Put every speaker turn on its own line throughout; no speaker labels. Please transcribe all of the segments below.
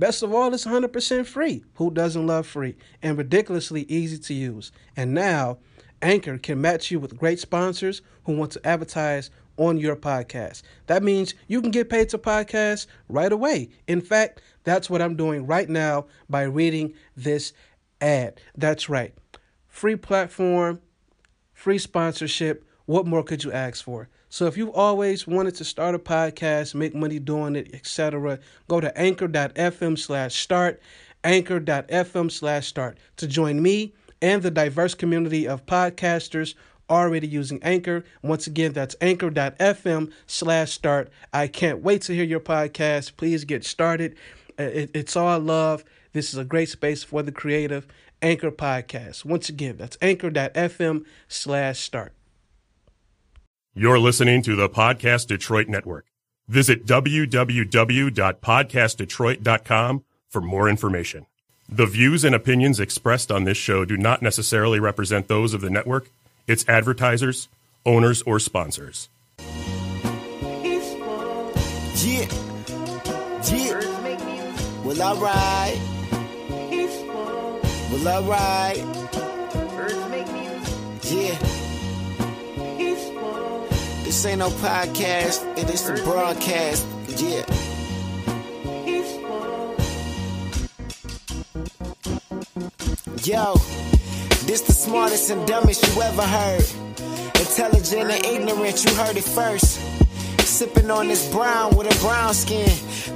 Best of all, it's 100% free. Who doesn't love free? And ridiculously easy to use. And now, Anchor can match you with great sponsors who want to advertise on your podcast. That means you can get paid to podcast right away. In fact, that's what I'm doing right now by reading this ad. That's right. Free platform, free sponsorship. What more could you ask for? So if you've always wanted to start a podcast, make money doing it, etc., go to anchor.fm slash start, anchor.fm slash start to join me and the diverse community of podcasters already using Anchor. Once again, that's anchor.fm slash start. I can't wait to hear your podcast. Please get started. Uh, it's all love. This is a great space for the creative. Anchor Podcast. Once again, that's anchor.fm slash start.
You're listening to the Podcast Detroit Network. Visit www.podcastdetroit.com for more information. The views and opinions expressed on this show do not necessarily represent those of the network, its advertisers, owners, or sponsors.
Yeah. Yeah. Well, alright. Well, alright. Yeah. This ain't no podcast, it is a broadcast. Yeah. Yo, this the smartest and dumbest you ever heard. Intelligent and ignorant, you heard it first. Sipping on this brown with a brown skin.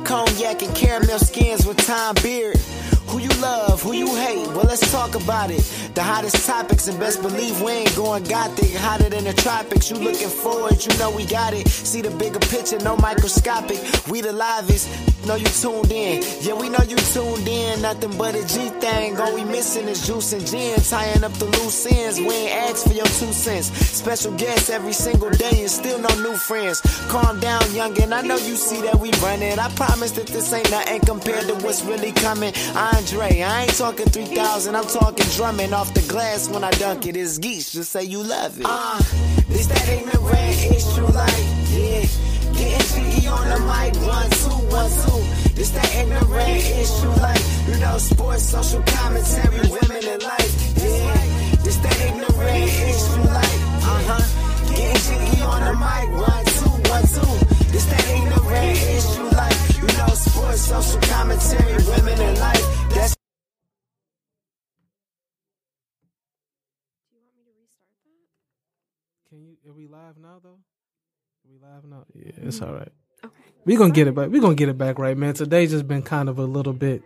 Cognac and caramel skins with time beard. Who you love, who you hate, well let's talk about it. The hottest topics and best believe we ain't going gothic. Hotter than the tropics, you looking forward, you know we got it. See the bigger picture, no microscopic. We the livest, know you tuned in. Yeah, we know you tuned in, nothing but a G thing. All we missing is juice and gin, tying up the loose ends. We ain't asked for your two cents. Special guests every single day and still no new friends. Calm down, youngin', I know you see that we running. I promise that this ain't nothing compared to what's really coming. Andre, I ain't talking 3000, I'm talking drumming off the glass when I dunk it. It's geese, just say you love it. Uh, this that ignorant, it's true life, yeah. Getting GE on the mic, one, two, one, two. This that ignorant, it's true life. You know, sports, social commentary, women in life, yeah. This that ignorant, it's true life, uh huh. Getting GE on the mic, one, two, one, two. This that ignorant, it's true life. You know, sports, social commentary, women in life. That's
Can you? Are we live now though? Are we live now? Yeah, it's all right. Okay. We gonna get it back. We gonna get it back right, man. Today's just been kind of a little bit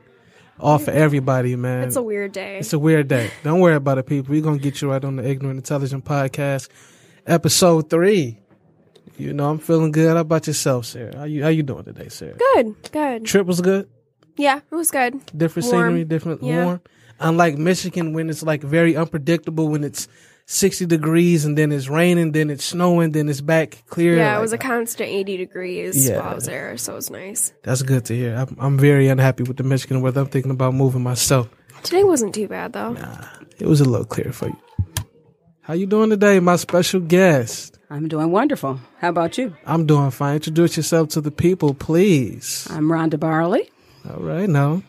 off for everybody, man.
It's a weird day.
It's a weird day. Don't worry about it, people. We gonna get you right on the Ignorant Intelligent Podcast, episode three. You know, I'm feeling good. How about yourself, Sarah? How you How you doing today, Sarah?
Good, good.
Trip was good.
Yeah, it was good.
Different
Warm.
scenery, different
Yeah.
warm. Unlike Michigan, when it's like very unpredictable, when it's 60 degrees and then it's raining, then it's snowing, then it's back clear.
Yeah, it was a constant 80 degrees
Yeah.
while I was there, so it was nice.
That's good to hear. I'm, I'm very unhappy with the Michigan weather. I'm thinking about moving myself.
Today wasn't too bad though.
Nah, it was a little clear for you. How you doing today, my special guest?
I'm doing wonderful. How about you?
I'm doing fine. Introduce yourself to the people, please.
I'm Rhonda Barley.
All right, now,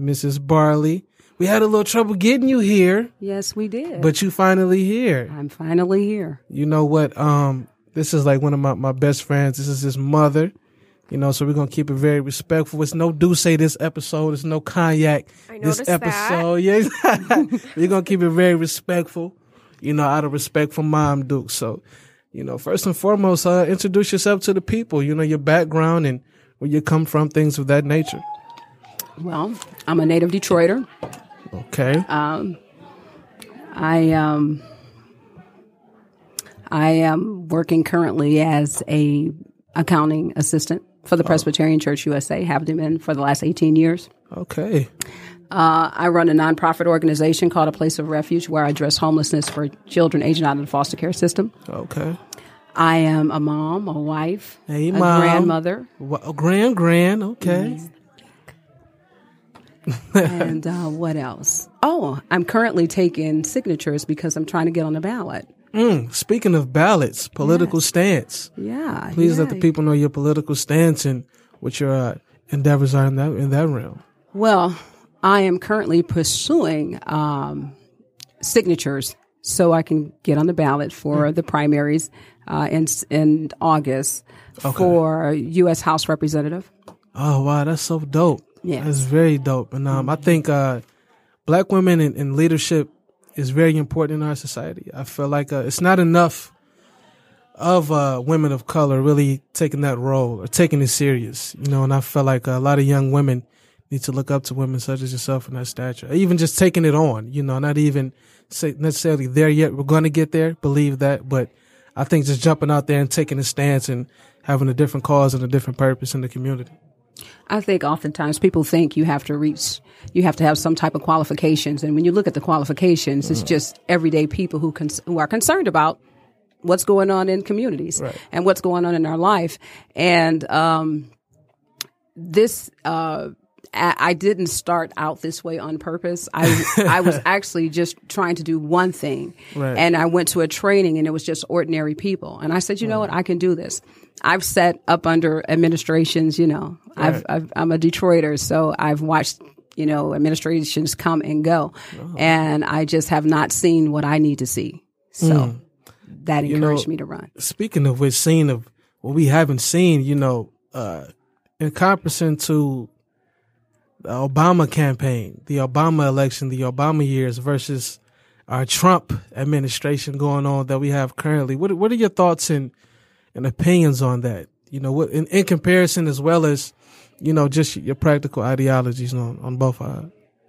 Mrs. Barley. We had a little trouble getting you here,
Yes, we did.
but you finally here.
I'm finally here.
You know what? Um, this is like one of my, my best friends. This is his mother. You know, so we're gonna keep it very respectful. It's no do say this episode. It's no cognac
I
this
noticed that.
episode. Yeah, we're gonna keep it very respectful. You know, out of respect for Mom Duke. So, you know, first and foremost, uh, introduce yourself to the people. You know, your background and where you come from, things of that nature.
Well, I'm a native Detroiter.
Okay.
I um I am working currently as a accounting assistant for the Presbyterian Church USA. Have been for the last 18 years.
Okay.
Uh, I run a nonprofit organization called A Place of Refuge where I address homelessness for children aging out of the foster care system.
Okay.
I am a mom, a wife,
Hey,
a
mom.
grandmother,
oh, grand, grand. Okay.
And uh, what else? Oh, I'm currently taking signatures because I'm trying to get on the ballot.
Mm, speaking of ballots, political stance.
Yeah.
Please let the people know your political stance and what your uh, endeavors are in that in that realm.
Well, I am currently pursuing um, signatures so I can get on the ballot for the primaries uh, in in August for U.S. House Representative.
Oh wow, that's so dope.
Yes.
that's very dope. And um, I think uh, black women in, in leadership is very important in our society. I feel like uh, it's not enough of uh, women of color really taking that role or taking it serious. You know, and I feel like a lot of young women need to look up to women such as yourself in that stature, even just taking it on. You know, not even say necessarily there yet. We're going to get there, believe that, but I think just jumping out there and taking a stance and having a different cause and a different purpose in the community.
I think oftentimes people think you have to reach, you have to have some type of qualifications, and when you look at the qualifications, it's just everyday people who cons- who are concerned about what's going on in communities
Right.
and what's going on in our life, and um, this. Uh, I I didn't start out this way on purpose. I I was actually just trying to do one thing,
Right.
and I went to a training, and it was just ordinary people. And I said, you know what, I can do this. I've sat up under administrations. You know, I've, I've I'm a Detroiter, so I've watched you know administrations come and go,
Oh.
and I just have not seen what I need to see. So that
know,
encouraged me to run.
speaking of which, seeing of what we haven't seen, you know, uh, in comparison to the Obama campaign, the Obama election, the Obama years versus our Trump administration going on that we have currently. What what are your thoughts and and opinions on that? You know, what in, in comparison as well as you know just your practical ideologies on on both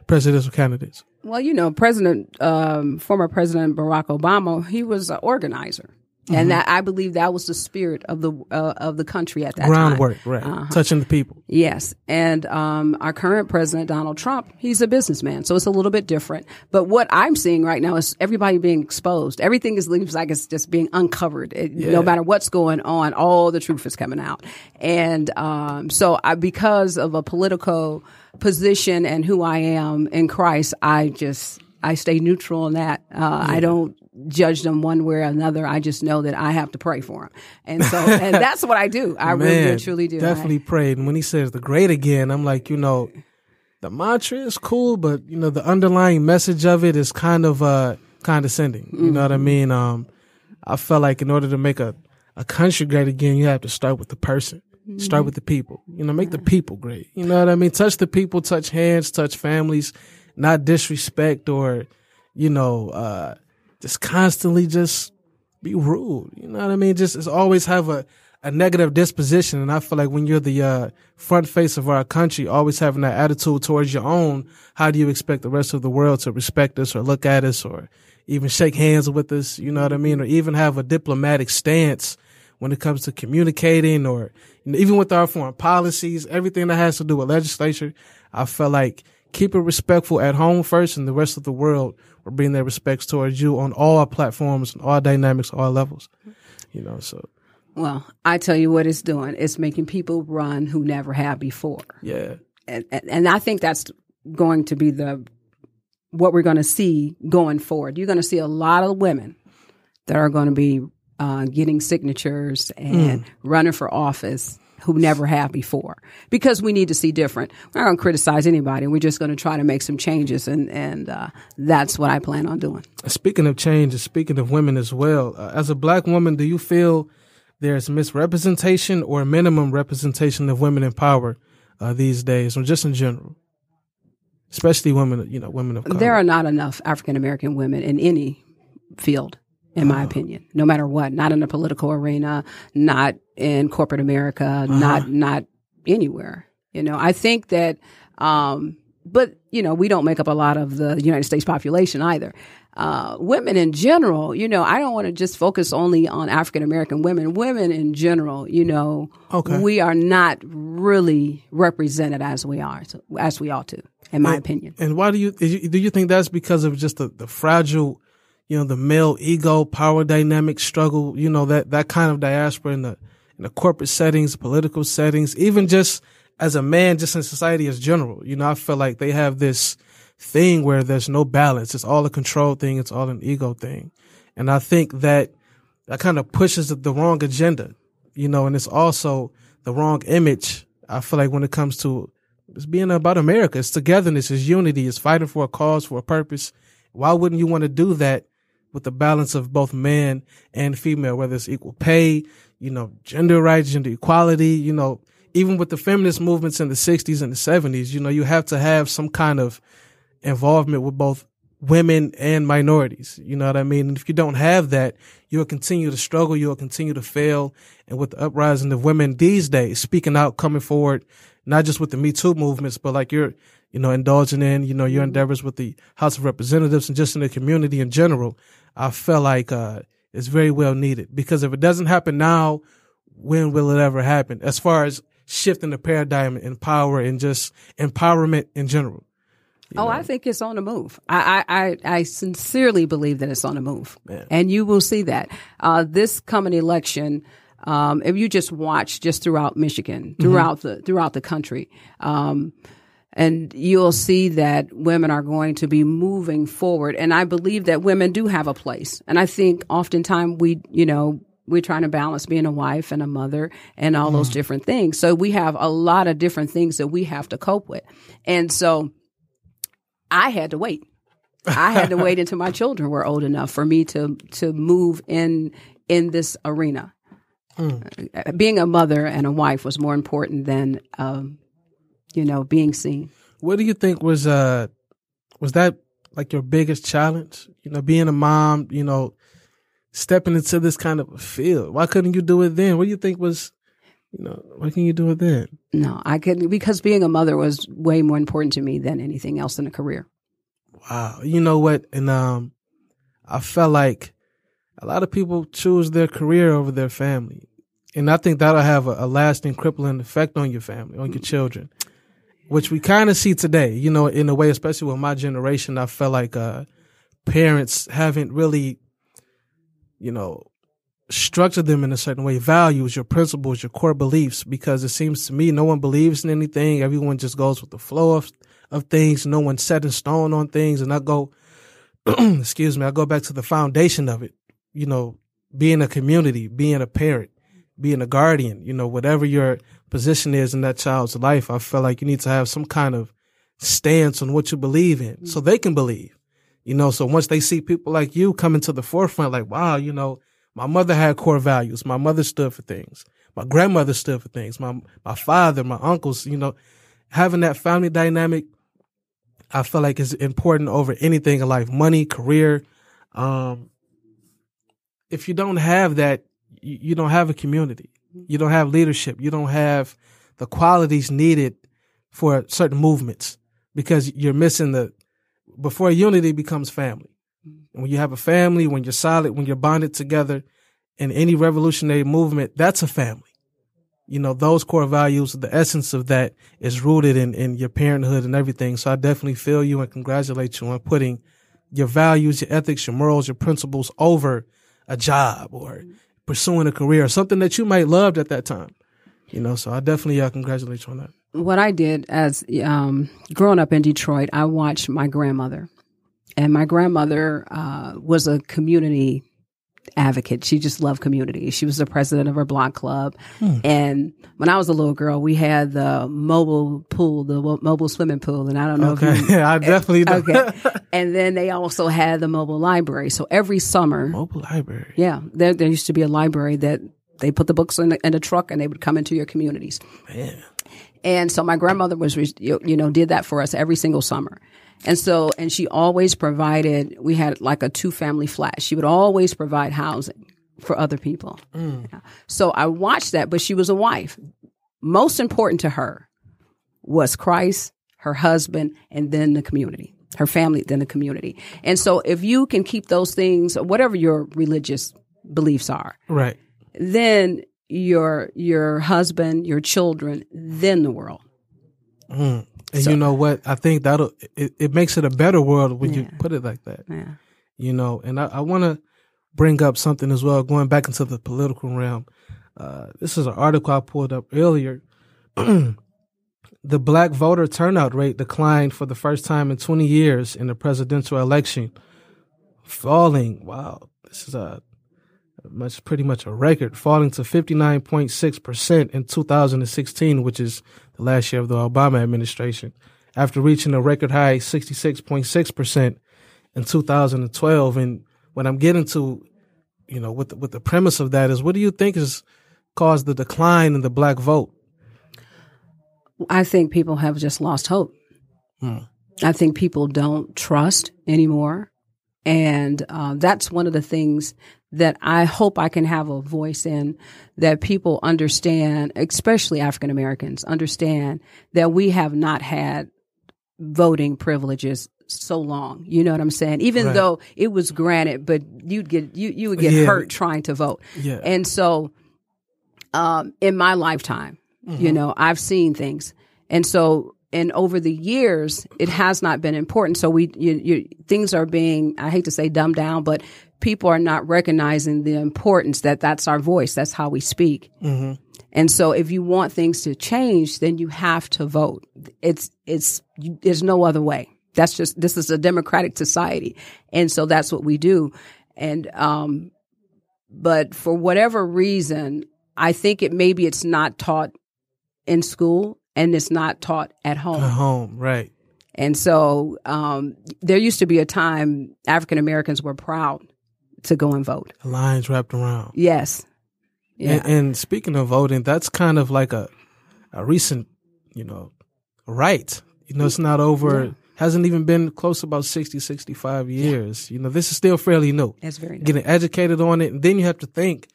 presidential candidates.
Well, you know, President, um, former President Barack Obama, he was an organizer,
Mm-hmm.
and that I believe that was the spirit of the uh, of the country at that time.
Groundwork, right? Touching the people.
Yes, and um, our current president Donald Trump, he's a businessman, so it's a little bit different. But what I'm seeing right now is everybody being exposed. Everything is seems like it's just being uncovered. It, No matter what's going on, all the truth is coming out. And um, so, I, because of a political position and who I am in Christ, I just I stay neutral in that. Uh, I don't judge them one way or another. I just know that I have to pray for them, and so and that's what I do. I really
Man,
and truly do. I-
Definitely prayed. And when he says the great again, I'm like, you know, the mantra is cool, but you know, the underlying message of it is kind of uh condescending. You know what I
Mm-hmm.
mean? Um I felt like in order to make a, a country great again, you have to start with the person.
Mm-hmm.
Start with the people. You know, make the people great. You know what I mean? Touch the people, touch hands, touch families, not disrespect or, you know, uh just constantly just be rude. You know what I mean? Just, just always have a, a negative disposition. And I feel like when you're the uh, front face of our country, always having that attitude towards your own, how do you expect the rest of the world to respect us or look at us or even shake hands with us? You know what I mean? Or even have a diplomatic stance when it comes to communicating or even with our foreign policies, everything that has to do with legislature. I felt like keep it respectful at home first and the rest of the world will bring their respects towards you on all platforms and all dynamics, all levels. You know, so
Well, I tell you what it's doing. It's making people run who never have before.
yeah.
And, and, and I think that's going to be the what we're going to see going forward. You're going to see a lot of women that are going to be uh, getting signatures and running for office who never have before because we need to see different. We're not going to criticize anybody. We're just going to try to make some changes, and and uh, that's what I plan on doing.
Speaking of change and speaking of women as well, uh, as a black woman, do you feel there's misrepresentation or minimum representation of women in power uh, these days, or just in general? Especially women, you know, women of color.
There are not enough African American women in any field, in my opinion. No matter what, not in the political arena, not in corporate America, not not anywhere. You know, I think that, um, but you know, we don't make up a lot of the United States population either. uh, women in general, you know, I don't want to just focus only on African American women. Women in general, you know,
Okay.
we are not really represented as we are, as we ought to, in my opinion.
And why do you, you- do you think that's because of just the, the fragile, you know, the male ego, power dynamic struggle, you know, that, that kind of diaspora in the, in the corporate settings, political settings, even just as a man, just in society as general, you know, I feel like they have this thing where there's no balance. It's all a control thing. It's all an ego thing. And I think that that kind of pushes the wrong agenda, you know, and it's also the wrong image. I feel like when it comes to it's being about America, it's togetherness, it's unity, it's fighting for a cause, for a purpose. Why wouldn't you want to do that with the balance of both man and female, whether it's equal pay, you know, gender rights, gender equality, you know, even with the feminist movements in the 60s and the 70s, you know, you have to have some kind of involvement with both women and minorities. You know what I mean? And if you don't have that, you'll continue to struggle, you'll continue to fail. And with the uprising of women these days, speaking out, coming forward, not just with the Me Too movements, but like you're, you know, indulging in, you know, your mm-hmm. endeavors with the House of Representatives and just in the community in general, I feel like, uh, it's very well needed because if it doesn't happen now, when will it ever happen? As far as shifting the paradigm in power and just empowerment in general.
Oh, I think it's on the move. I, I, I, sincerely believe that it's on the move, and you will see that uh, this coming election. Um, if you just watch just throughout Michigan, throughout the throughout the country, um, and you'll see that women are going to be moving forward. And I believe that women do have a place. And I think oftentimes we, you know, we're trying to balance being a wife and a mother and all those different things. So we have a lot of different things that we have to cope with. And so I had to wait. I had to wait until my children were old enough for me to to move in in this arena. Uh, Being a mother and a wife was more important than um, you know being seen.
What do you think was uh was that like your biggest challenge? You know, being a mom, you know, stepping into this kind of a field. Why couldn't you do it then? What do you think was you know, why can you do it then?
No, I couldn't because being a mother was way more important to me than anything else in a career.
Wow. You know what? And um I felt like a lot of people choose their career over their family. And I think that'll have a, a lasting crippling effect on your family, on your children. Which we kind of see today, you know, in a way, especially with my generation, I felt like uh parents haven't really, you know, structured them in a certain way, values, your principles, your core beliefs, because it seems to me no one believes in anything. Everyone just goes with the flow of, of things. No one's set in stone on things. And I go, excuse me, I go back to the foundation of it, you know, being a community, being a parent, being a guardian, you know, whatever your position is in that child's life, I feel like you need to have some kind of stance on what you believe in so they can believe. You know, so once they see people like you coming to the forefront, like, wow, you know, my mother had core values. My mother stood for things. My grandmother stood for things. My my father, my uncles, you know, having that family dynamic, I feel like is important over anything in life. Money, career. Um, if you don't have that, you, you don't have a community. You don't have leadership. You don't have the qualities needed for certain movements because you're missing the before unity becomes family. And when you have a family, when you're solid, when you're bonded together in any revolutionary movement, that's a family. You know, those core values, the essence of that is rooted in, in your parenthood and everything. So I definitely feel you and congratulate you on putting your values, your ethics, your morals, your principles over a job or mm-hmm. Pursuing a career, something that you might loved at that time. You know, so I definitely uh, congratulate you on that.
What I did as um, growing up in Detroit, I watched my grandmother, and my grandmother uh, was a community advocate. She just loved community. She was the president of her block club. Hmm. And when I was a little girl, we had the mobile pool, the mobile swimming pool. And I don't know if you
Okay, I definitely know.
okay. and then they also had the mobile library. So every summer,
Mobile library.
yeah, there, there used to be a library that they put the books in the, in the truck and they would come into your communities.
Man.
And so my grandmother was, you know, did that for us every single summer. And so, and she always provided, we had like a two family flat. She would always provide housing for other people. Mm. Yeah. So I watched that, but she was a wife. Most important to her was Christ, her husband, and then the community. her family, then the community. And so if you can keep those things, whatever your religious beliefs are,
Right.
then your your husband, your children, then the world. Mm.
And you know what? I think that'll it, it makes it a better world when you put it like that.
Yeah.
You know, and I, I want to bring up something as well, going back into the political realm. Uh, this is an article I pulled up earlier. the black voter turnout rate declined for the first time in 20 years in the presidential election, falling. Wow, this is a much pretty much a record, falling to 59.6% in 2016, which is the last year of the Obama administration, after reaching a record high 66.6% in 2012. And what I'm getting to, you know, with the, with the premise of that is, what do you think has caused the decline in the black vote?
I think people have just lost hope. I think people don't trust anymore. And uh, that's one of the things that I hope I can have a voice in that people understand, especially African Americans, understand that we have not had voting privileges so long. You know what I'm saying? Even
Right.
though it was granted, but you'd get you you would get
Yeah.
hurt trying to vote.
Yeah.
And so um, in my lifetime, you know, I've seen things. And so, and over the years, it has not been important. So we, you, you, things are being, I hate to say dumbed down, but people are not recognizing the importance that that's our voice. That's how we speak. And so if you want things to change, then you have to vote. It's, it's, you, there's no other way. That's just, this is a democratic society. And so that's what we do. And, um, but for whatever reason, I think it maybe it's not taught in school and it's not taught at home.
At home, right?
And so um, there used to be a time African Americans were proud to go and vote.
The lines wrapped around.
Yes. Yeah.
And, and speaking of voting, that's kind of like a a recent, you know, right. You know, it's not over. Hasn't even been close about 60, 65 years. You know, this is still fairly new.
It's very new.
Getting educated on it, and then you have to think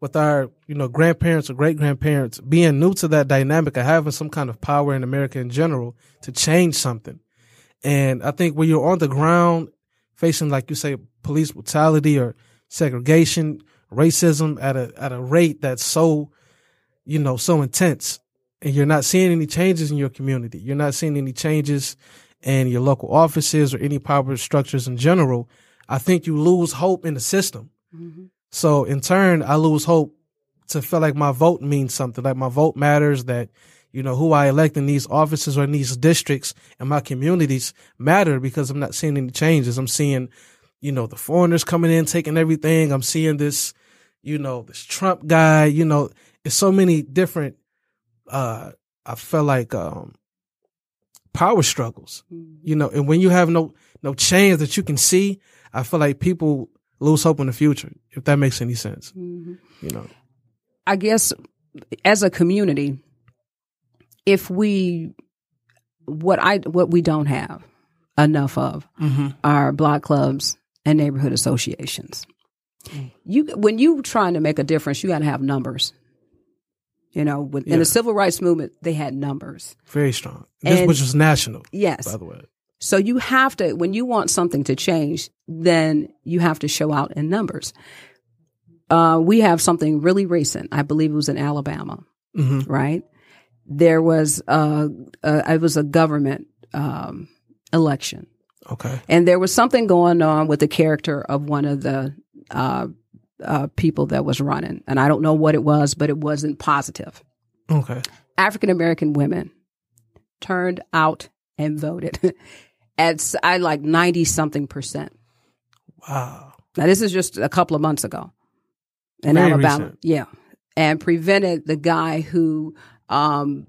with our, you know, grandparents or great grandparents being new to that dynamic of having some kind of power in America in general to change something. And I think when you're on the ground facing, like you say, police brutality or segregation, racism at a at a rate that's so, you know, so intense, and you're not seeing any changes in your community, you're not seeing any changes in your local offices or any power structures in general. I think you lose hope in the system. Mm-hmm. So in turn, I lose hope to feel like my vote means something, like my vote matters, that, you know, who I elect in these offices or in these districts and my communities matter because I'm not seeing any changes. I'm seeing, you know, the foreigners coming in, taking everything. I'm seeing this, you know, this Trump guy, you know, it's so many different, uh, I feel like, um, power struggles, you know, and when you have no, no change that you can see, I feel like people lose hope in the future, if that makes any sense, mm-hmm. you know.
I guess as a community, if we what I what we don't have enough of mm-hmm. are block clubs and neighborhood associations. Mm. You when you trying to make a difference, you got to have numbers. You know, with, in the civil rights movement, they had numbers.
Very strong. This
And-
which was national,
Yes.
by the way.
So you have to, when you want something to change, then you have to show out in numbers. Uh, we have something really recent. I believe it was in Alabama, right? There was a, a it was a government um, election,
Okay.
and there was something going on with the character of one of the uh, uh, people that was running, and I don't know what it was, but it wasn't positive.
Okay.
African American women turned out and voted at I like 90 something percent.
Wow.
Now this is just a couple of months ago in
Very
Alabama.
recent.
Yeah. And prevented the guy who um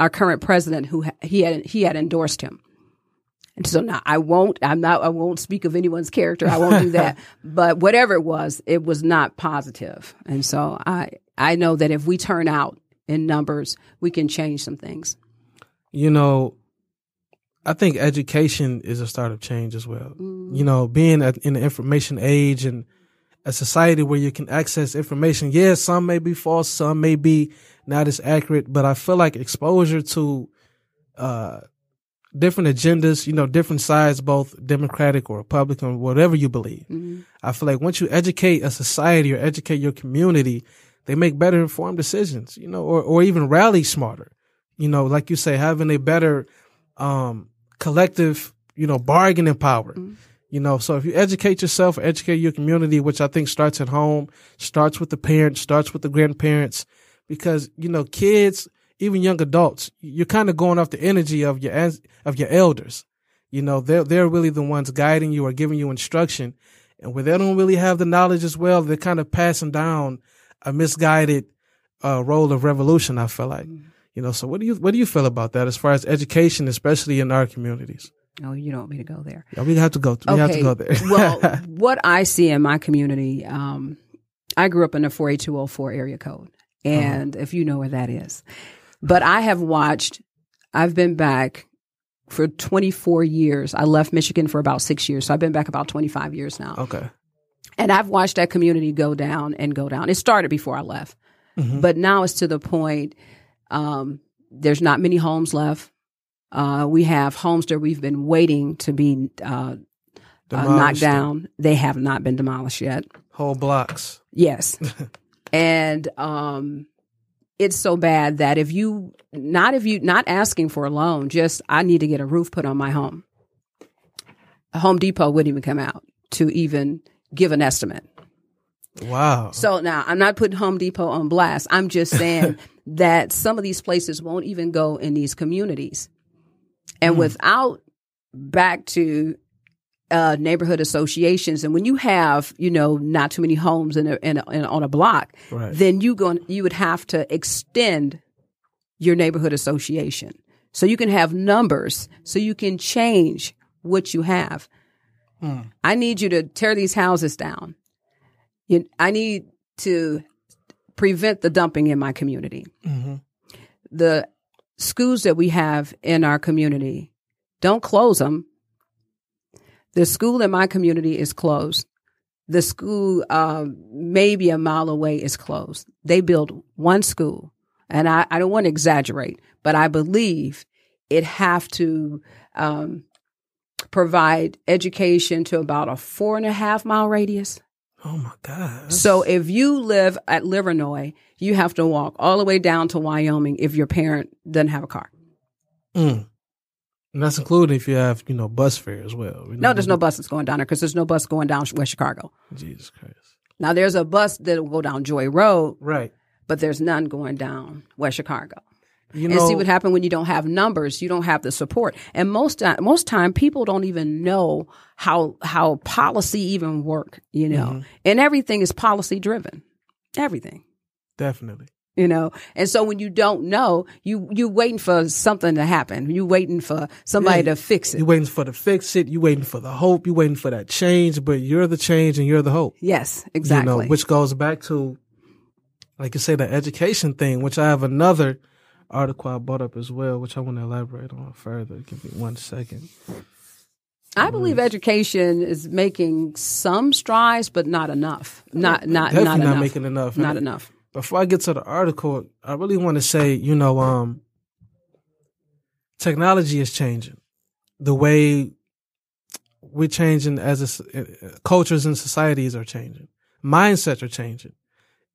our current president who he had he had endorsed him. And so now I won't I'm not I won't speak of anyone's character. I won't do that. But whatever it was, it was not positive. And so I I know that if we turn out in numbers, we can change some things.
You know, I think education is a start of change as well. You know, being at, in the information age and a society where you can access information. Yes, some may be false, some may be not as accurate, but I feel like exposure to uh, different agendas, you know, different sides, both Democratic or Republican, whatever you believe. I feel like once you educate a society or educate your community, they make better informed decisions, you know, or, or even rally smarter. You know, like you say, having a better um, collective, you know, bargaining power. You know, so if you educate yourself, educate your community, which I think starts at home, starts with the parents, starts with the grandparents, because you know, kids, even young adults, you're kind of going off the energy of your of your elders. You know, they're they're really the ones guiding you or giving you instruction, and where they don't really have the knowledge as well, they're kind of passing down a misguided uh, role of revolution. I feel like, you know. So what do you what do you feel about that as far as education, especially in our communities?
Oh, you don't want me to go there.
Yeah, we have to go. We have to go there.
well, what I see in my community, um, I grew up in the 48204 area code. And if you know where that is, but I have watched, I've been back for 24 years. I left Michigan for about six years. So I've been back about 25 years now.
okay.
And I've watched that community go down and go down. It started before I left, but now it's to the point, um, there's not many homes left. Uh, we have homes that we've been waiting to be uh, uh, knocked down. They have not been demolished yet.
Whole blocks.
Yes. and um it's so bad that if you not if you not asking for a loan, just I need to get a roof put on my home. Home Depot wouldn't even come out to even give an estimate.
Wow.
So now I'm not putting Home Depot on blast. I'm just saying that some of these places won't even go in these communities. And without back to uh, neighborhood associations, and when you have, you know, not too many homes in, a, in, a, in on a block,
Right.
then you going you would have to extend your neighborhood association so you can have numbers, so you can change what you have. I need you to tear these houses down. You, I need to prevent the dumping in my community. The schools that we have in our community, don't close them. The school in my community is closed. The school, um, maybe a mile away, is closed. They build one school, and I, I don't want to exaggerate, but I believe it have to um, provide education to about a four and a half mile radius.
Oh my God.
So if you live at Livernois, you have to walk all the way down to Wyoming if your parent doesn't have a car.
Mm. And that's including if you have, you know, bus fare as well.
No, there's no buses going down there because there's no bus going down West Chicago.
Jesus Christ.
Now there's a bus that will go down Joy Road,
Right.
but there's none going down West Chicago.
You
and see what happens when you don't have numbers, you don't have the support. And most ti- most time people don't even know how how policy even work, you know.
Mm-hmm.
And everything is policy driven. Everything.
definitely.
you know and so when you don't know you you waiting for something to happen you waiting for somebody
Yeah,
to fix it
You waiting for the fix it. You waiting for the hope. You waiting for that change. But you're the change and you're the hope.
yes exactly
You know, which goes back to, like you say, the education thing, which I have another article I brought up as well, which I want to elaborate on further. Give me one second.
i believe education is making some strides but not enough not not
Definitely
not
not,
enough
making enough.
not
And
enough
Before I get to the article, I really want to say, you know, um, technology is changing. The way we're changing as a, uh, cultures and societies are changing. Mindsets are changing.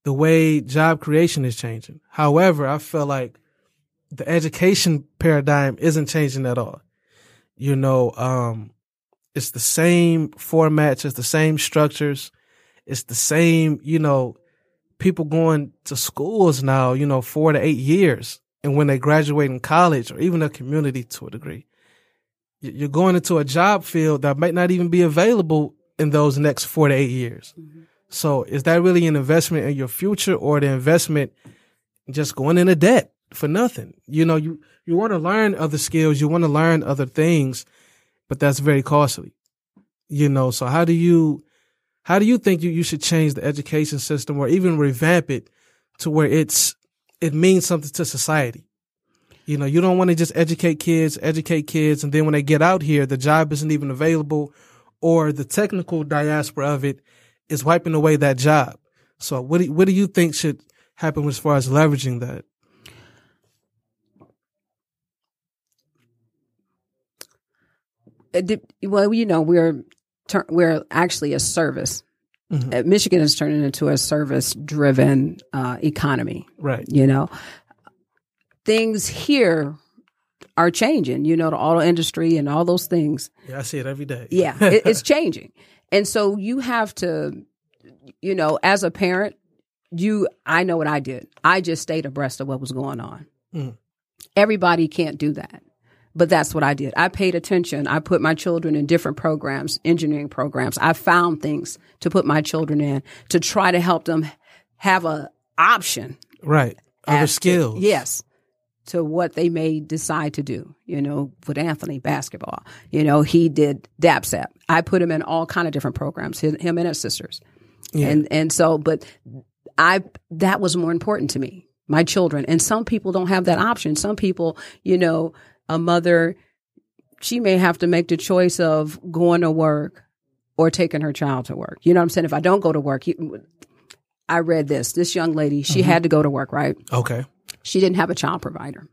The way job creation is changing. However, I feel like the education paradigm isn't changing at all. You know, um, it's the same formats, it's the same structures, it's the same, you know, people going to schools now, you know, four to eight years. And when they graduate in college or even a community to a degree, you're going into a job field that might not even be available in those next four to eight years. So is that really an investment in your future or the investment just going into debt for nothing? You know, you, you want to learn other skills, you want to learn other things, but that's very costly. You know, so how do you, how do you think you, you should change the education system or even revamp it to where it's it means something to society? You know, you don't want to just educate kids, educate kids, and then when they get out here, the job isn't even available, or the technical diaspora of it is wiping away that job. So, what do, what do you think should happen as far as leveraging that?
it did- well, you know, we're we're actually a service.
Mhm.
Uh, Michigan is turning into a service-driven uh, economy.
Right.
You know, things here are changing. You know, the auto industry and all those things.
Yeah, I see it every day.
Yeah, it, it's changing, and so you have to, you know, as a parent, you. I know what I did. I just stayed abreast of what was going on.
Mm.
Everybody can't do that. But that's what I did. I paid attention. I put my children in different programs, engineering programs. I found things to put my children in to try to help them have a option.
Right. Other skills.
yes. To what they may decide to do. You know, with Anthony basketball. You know, he did DAPCEP. I put him in all kind of different programs. Him him and his sisters.
Yeah.
And and so, but I that was more important to me, my children. And some people don't have that option. Some people, you know, a mother, she may have to make the choice of going to work or taking her child to work. You know what I'm saying? If I don't go to work, you, I read this. This young lady, she had to go to work, right?
Okay.
She didn't have a child provider.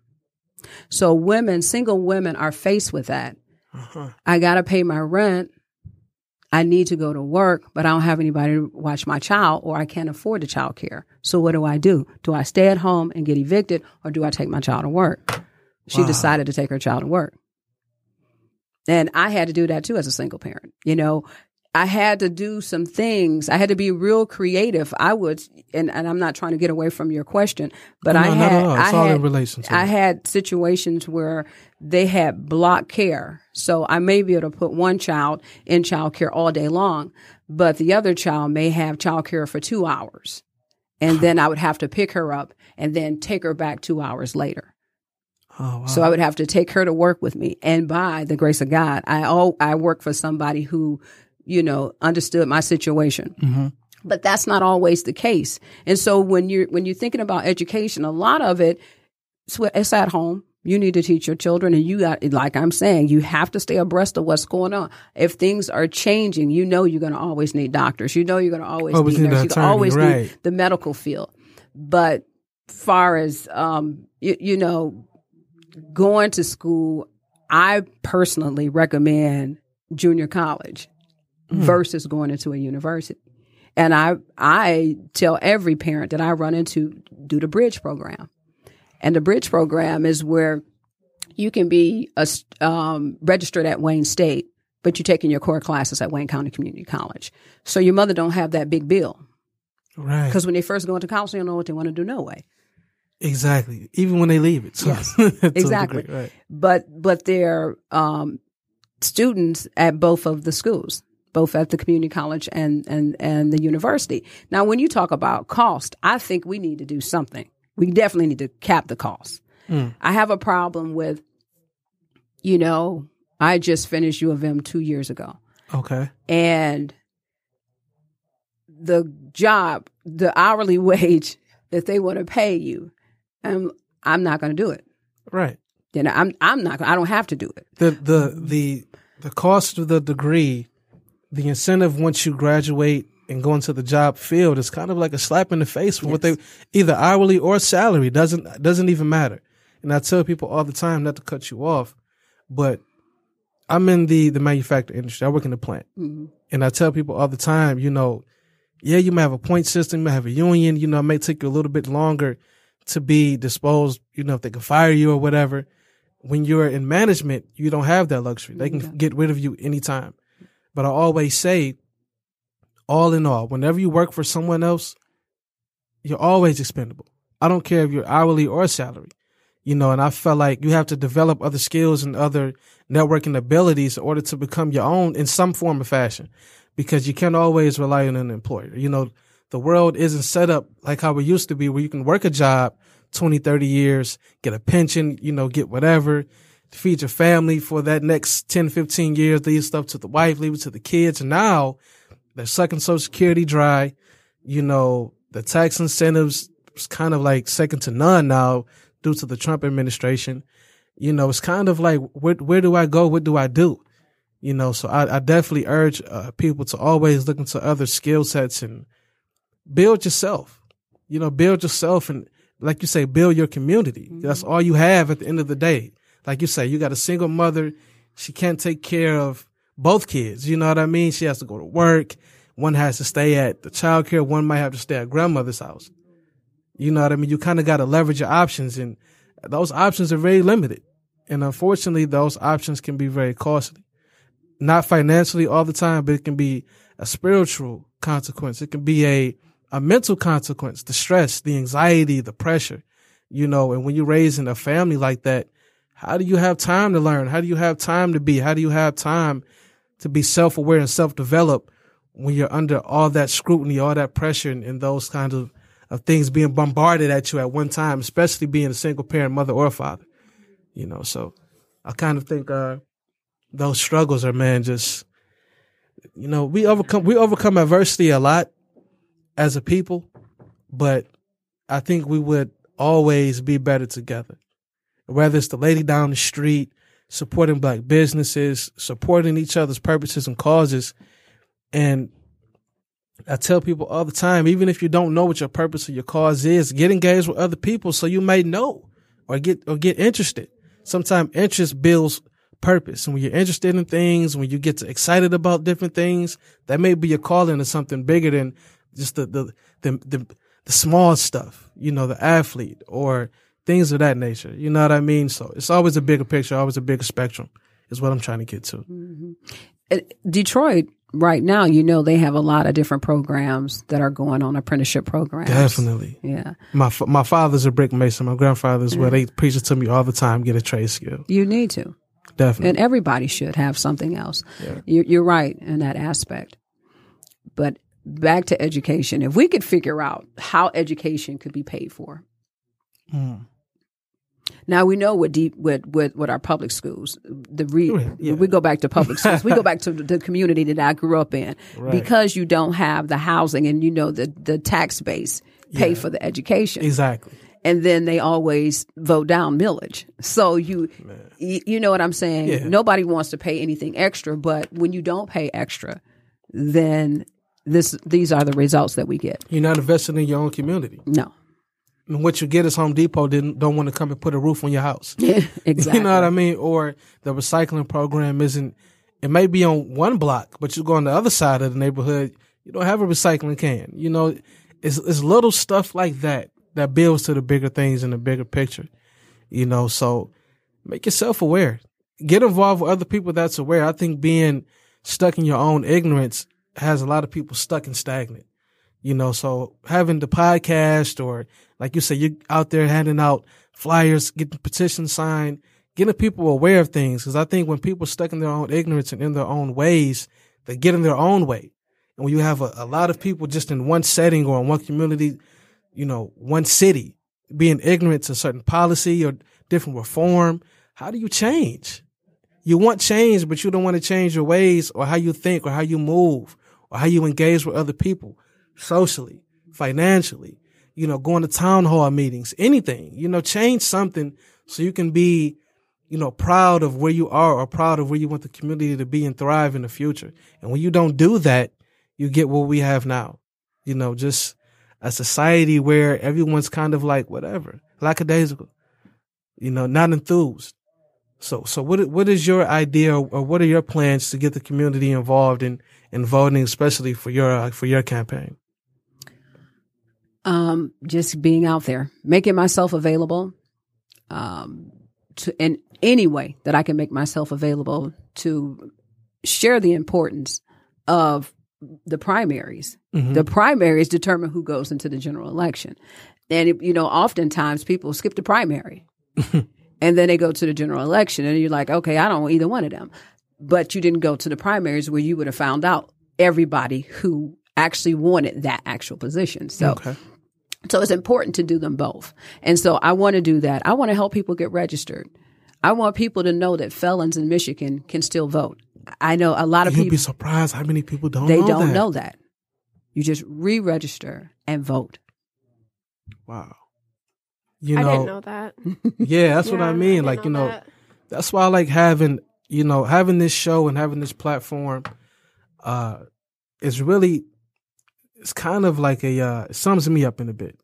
So women, single women are faced with that.
Uh-huh.
I got to pay my rent. I need to go to work, but I don't have anybody to watch my child or I can't afford the child care. So what do I do? Do I stay at home and get evicted or do I take my child to work? She
Wow.
decided to take her child to work. And I had to do that too as a single parent. You know, I had to do some things. I had to be real creative. I would, and, and I'm not trying to get away from your question, but
No,
I had,
at all. It's
I had,
relation to
I had situations where they had block care. So I may be able to put one child in child care all day long, but the other child may have child care for two hours. And then I would have to pick her up and then take her back two hours later.
Oh, wow.
So I would have to take her to work with me. And by the grace of God, I all I worked for somebody who, you know, understood my situation.
Mhm.
But that's not always the case. And so when you're when you're thinking about education, a lot of it it's at home. You need to teach your children, and you got like I'm saying, you have to stay abreast of what's going on. If things are changing, you know you're going to always need doctors. You know you're going to always,
Always
need nurses. You always
right.
need the medical field. But far as um, you, you know, going to school, I personally recommend junior college versus going into a university. And I I tell every parent that I run into do the bridge program. And the bridge program is where you can be a, um, registered at Wayne State, but you're taking your core classes at Wayne County Community College. So your mother don't have that big bill
right.
because when they first go into college, they don't know what they want to do no way.
Exactly. Even when they leave it. So,
Yes, exactly.
degree, right.
but but they're um, students at both of the schools, both at the community college and and and the university. Now, when you talk about cost, I think we need to do something. We definitely need to cap the cost.
Mm.
I have a problem with, you know, I just finished U of M two years ago,
Okay.
and the job, the hourly wage that they want to pay you, I'm I'm not going to do it.
Right.
You know, I'm I'm not. I don't have to do it.
The the the the cost of the degree, the incentive once you graduate and go into the job field is kind of like a slap in the face for what they either hourly or salary doesn't doesn't even matter. And I tell people all the time not to cut you off, but I'm in the the manufacturing industry. I work in the plant,
Mhm.
and I tell people all the time, you know, yeah, you may have a point system, you may have a union, you know, it may take you a little bit longer to be disposed, you know, if they can fire you or whatever. When you're in management, you don't have that luxury. They can
Yeah.
get rid of you anytime. But I always say, all in all, whenever you work for someone else, you're always expendable. I don't care if you're hourly or salary. You know, and I felt like you have to develop other skills and other networking abilities in order to become your own in some form or fashion. Because you can't always rely on an employer. You know, the world isn't set up like how it used to be where you can work a job 20, 30 years, get a pension, you know, get whatever, feed your family for that next 10, 15 years, leave stuff to the wife, leave it to the kids. Now they're sucking social security dry. You know, the tax incentives is kind of like second to none now due to the Trump administration. You know, it's kind of like, where, where do I go? What do I do? You know, so I, I definitely urge uh, people to always look into other skill sets and build yourself. You know, build yourself and like you say, build your community. Mm-hmm. That's all you have at the end of the day. Like you say, you got a single mother, she can't take care of both kids. You know what I mean? She has to go to work. One has to stay at the childcare. One might have to stay at grandmother's house. You know what I mean? You kind of got to leverage your options and those options are very limited. And unfortunately, those options can be very costly. Not financially all the time, but it can be a spiritual consequence. It can be a, a mental consequence, the stress, the anxiety, the pressure, you know, and when you're raising a family like that, how do you have time to learn? How do you have time to be? How do you have time to be self aware and self develop when you're under all that scrutiny, all that pressure and, and those kinds of, of things being bombarded at you at one time, especially being a single parent mother or father? You know, so I kind of think, uh, those struggles are, man, just, you know, we overcome, we overcome adversity a lot as a people, but I think we would always be better together. Whether it's the lady down the street, supporting black businesses, supporting each other's purposes and causes. And I tell people all the time, even if you don't know what your purpose or your cause is, get engaged with other people so you may know or get or get interested. Sometimes interest builds purpose. And when you're interested in things, when you get excited about different things, that may be your calling to something bigger than just the the the the, the small stuff, you know, the athlete or things of that nature. You know what I mean? So it's always a bigger picture, always a bigger spectrum is what I'm trying to get to.
Mm-hmm. Detroit right now, you know, they have a lot of different programs that are going on apprenticeship programs.
Definitely.
Yeah.
My my father's a brick mason. My grandfather's yeah. where they preach it to me all the time. Get a trade skill.
You need to.
Definitely.
And everybody should have something else.
Yeah.
You're, you're right in that aspect. But back to education. If we could figure out how education could be paid for.
Mm.
Now we know what deep with with with our public schools. The re,
yeah.
we go back to public schools. we go back to the community that I grew up in
right.
because you don't have the housing and you know the the tax base pay
Yeah.
for the education.
Exactly.
And then they always vote down millage. So you y- you know what I'm saying?
Yeah.
Nobody wants to pay anything extra, but when you don't pay extra, then this these are the results that we get.
You're not investing in your own community.
No.
And what you get is Home Depot didn't don't want to come and put a roof on your house.
Yeah, exactly.
You know what I mean? Or the recycling program isn't. It may be on one block, but you go on the other side of the neighborhood, you don't have a recycling can. You know, it's it's little stuff like that that builds to the bigger things in the bigger picture. You know, so make yourself aware. Get involved with other people that's aware. I think being stuck in your own ignorance has a lot of people stuck and stagnant. You know, so having the podcast or like you say, you're out there handing out flyers, getting petitions signed, getting people aware of things. Cause I think when people are stuck in their own ignorance and in their own ways, they get in their own way. And when you have a, a lot of people just in one setting or in one community, you know, one city being ignorant to certain policy or different reform, how do you change? You want change, but you don't want to change your ways or how you think or how you move or how you engage with other people socially, financially, you know, going to town hall meetings, anything, you know, change something so you can be, you know, proud of where you are or proud of where you want the community to be and thrive in the future. And when you don't do that, you get what we have now, you know, just a society where everyone's kind of like whatever, lackadaisical, you know, not enthused. So, so what, what is your idea or what are your plans to get the community involved in, in voting, especially for your, uh, for your campaign?
um, just being out there, making myself available, um, to in any way that I can make myself available to share the importance of the primaries.
Mm-hmm.
The primaries determine who goes into the general election, and it, you know, oftentimes people skip the primary, and then they go to the general election, and you're like, okay, I don't want either one of them, but you didn't go to the primaries where you would have found out everybody who actually wanted that actual position. So.
Okay.
So it's important to do them both. And so I want to do that. I want to help people get registered. I want people to know that felons in Michigan can still vote. I know a lot of
You'd
people
be surprised how many people don't
they
know
don't
that.
know that. You just re-register and vote.
Wow. You
I
know,
didn't know that.
yeah, that's what I mean.
didn't
like, you know,
that.
that's why I like having, you know, having this show and having this platform, uh, is really, it's kind of like a, uh, it sums me up in a bit.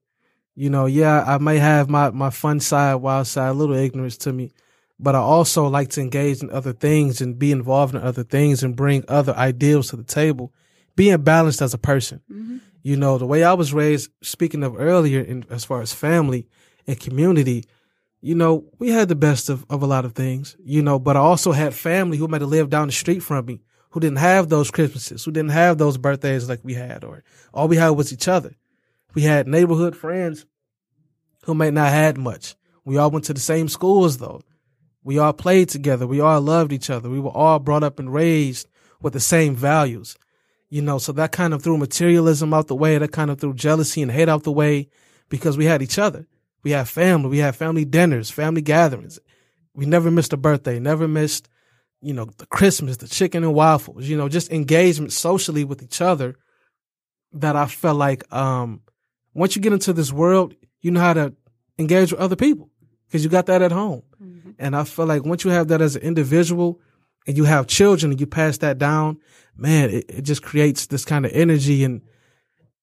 You know, yeah, I may have my, my fun side, wild side, a little ignorance to me, but I also like to engage in other things and be involved in other things and bring other ideals to the table. Being balanced as a person. You know, the way I was raised, speaking of earlier, in, as far as family and community, you know, we had the best of, of a lot of things, you know, but I also had family who might have lived down the street from me, who didn't have those Christmases, who didn't have those birthdays like we had, or all we had was each other. We had neighborhood friends who might not had much. We all went to the same schools though. We all played together. We all loved each other. We were all brought up and raised with the same values. You know, so that kind of threw materialism out the way. That kind of threw jealousy and hate out the way because we had each other. We had family. We had family dinners, family gatherings. We never missed a birthday, never missed, you know, the Christmas, the chicken and waffles, you know, just engagement socially with each other that I felt like, um, once you get into this world, you know how to engage with other people because you got that at home. And I feel like once you have that as an individual and you have children and you pass that down, man, it, it just creates this kind of energy and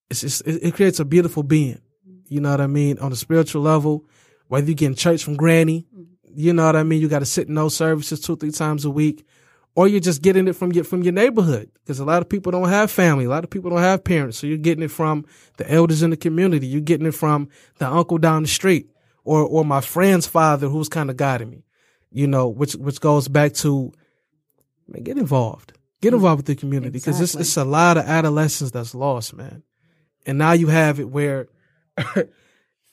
it's just, it, it creates a beautiful being. You know what I mean? On a spiritual level, whether you get in church from granny, you know what I mean? You got to sit in those services two, three times a week, or you're just getting it from your, from your neighborhood. Cause a lot of people don't have family. A lot of people don't have parents. So you're getting it from the elders in the community. You're getting it from the uncle down the street or, or my friend's father who's kind of guiding me, you know, which, which goes back to, man, get involved. Get mm-hmm. involved with the community because it's, it's a lot of adolescence that's lost, man. And now you have it where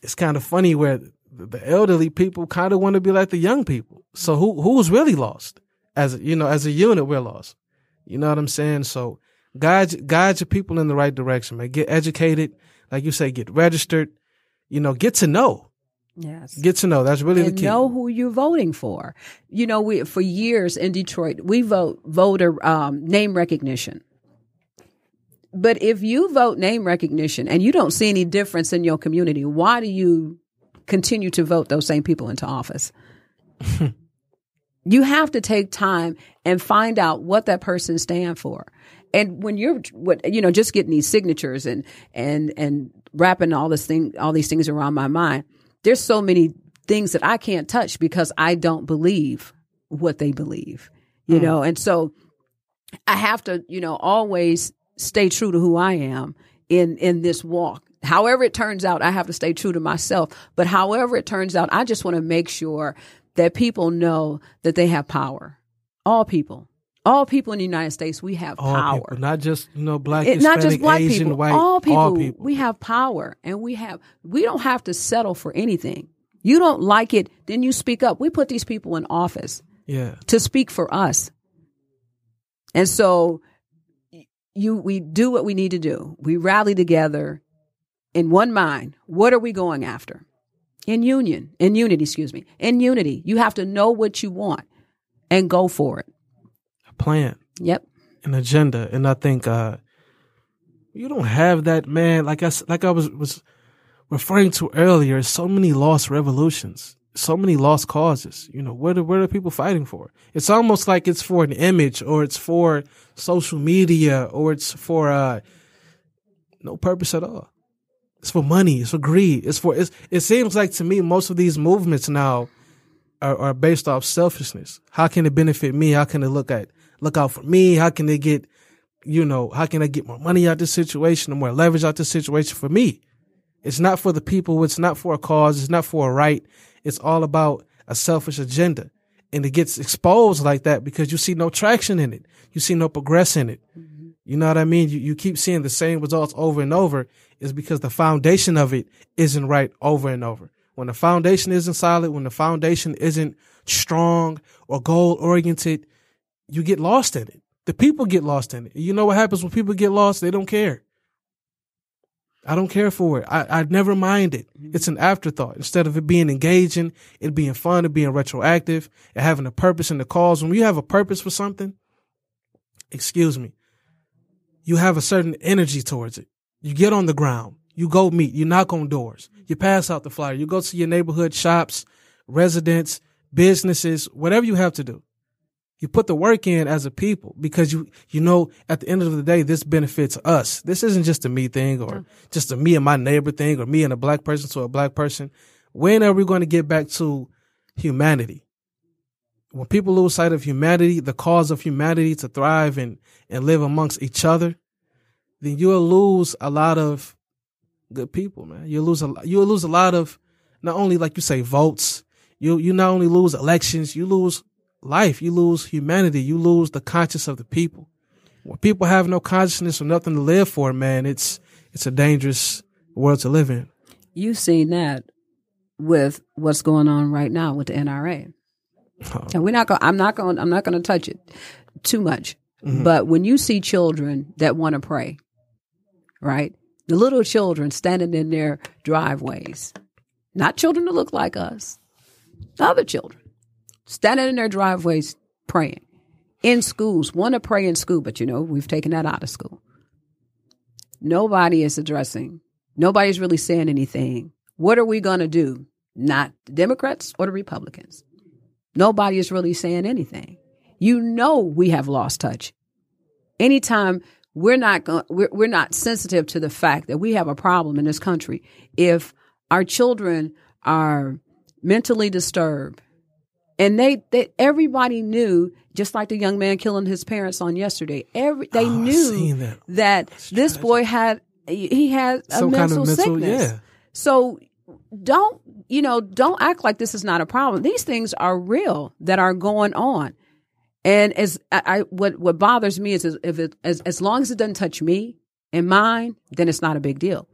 it's kind of funny where the elderly people kind of want to be like the young people. So who who's really lost? As a, you know, as a unit, we're lost. You know what I'm saying? So guide guide your people in the right direction, man. Get educated, like you say, get registered. You know, get to know.
Yes.
Get to know. That's really
and
the key.
know who you're voting for. You know, we for years in Detroit, we vote voter um, name recognition. But if you vote name recognition and you don't see any difference in your community, why do you continue to vote those same people into office? you have to take time and find out what that person stands for. And when you're what you know, just getting these signatures and and and wrapping all this thing all these things around my mind, there's so many things that I can't touch because I don't believe what they believe. You hmm. know, and so I have to, you know, always stay true to who I am in in this walk. However it turns out, I have to stay true to myself. But however it turns out, I just want to make sure that people know that they have power. All people. All people in the United States, we have
all
power.
people, not just you know black,
It- not just black
Asian,
people,
white,
all people,
all people.
We have power, and we have. We don't have to settle for anything. You don't like it, then you speak up. We put these people in office
yeah,
to speak for us, and so you we do what we need to do. We rally together in one mind. What are we going after? In union, in unity. Excuse me, in unity. You have to know what you want and go for it.
a plan.
Yep.
an agenda, and I think uh, you don't have that, man. Like I like I was was referring to earlier, so many lost revolutions, so many lost causes. You know, what are what are people fighting for? It's almost like it's for an image, or it's for social media, or it's for uh, no purpose at all. It's for money. It's for greed. It's for. It's, it seems like to me most of these movements now are, are based off selfishness. How can it benefit me? How can it look at look out for me? How can they get, you know, how can I get more money out of this situation or more leverage out this situation for me? It's not for the people. It's not for a cause. It's not for a right. It's all about a selfish agenda. And it gets exposed like that because you see no traction in it. You see no progress in it. Mm-hmm. You know what I mean? You, you keep seeing the same results over and over is because the foundation of it isn't right over and over. When the foundation isn't solid, when the foundation isn't strong or goal oriented, you get lost in it. The people get lost in it. You know what happens when people get lost? They don't care. I don't care for it. I, I never mind it. Mm-hmm. It's an afterthought. Instead of it being engaging, it being fun, it being retroactive, it having a purpose and a cause. When you have a purpose for something, excuse me, you have a certain energy towards it. You get on the ground, you go meet, you knock on doors, you pass out the flyer, you go to your neighborhood shops, residents, businesses, whatever you have to do. You put the work in as a people because you you know at the end of the day this benefits us. This isn't just a me thing or just a me and my neighbor thing or me and a black person to a black person. When are we going to get back to humanity? when people lose sight of humanity, the cause of humanity to thrive and, and live amongst each other, then you'll lose a lot of good people, man. You'll lose a you'll lose a lot of not only like you say votes. You you not only lose elections, you lose life, you lose humanity, you lose the conscience of the people. When people have no consciousness or nothing to live for, man, it's it's a dangerous world to live in.
You've seen that with what's going on right now with the NRA. And we're not going. I'm not going. I'm not going to touch it too much. Mm-hmm. But when you see children that want to pray, right? The little children standing in their driveways, not children that look like us, other children standing in their driveways praying. In schools, want to pray in school, but you know we've taken that out of school. Nobody is addressing. Nobody's really saying anything. What are we going to do? Not the Democrats or the Republicans. Nobody is really saying anything. You know we have lost touch. Anytime we're not go- we're, we're not sensitive to the fact that we have a problem in this country. If our children are mentally disturbed, and they, they everybody knew, just like the young man killing his parents on yesterday. Every they
Oh,
knew
that.
that this boy had he had a
Some kind
mental,
of mental-
sickness.
yeah.
So don't you know? Don't act like this is not a problem. These things are real that are going on. And as I, I what what bothers me is, is if it as as long as it doesn't touch me and mine, then it's not a big deal.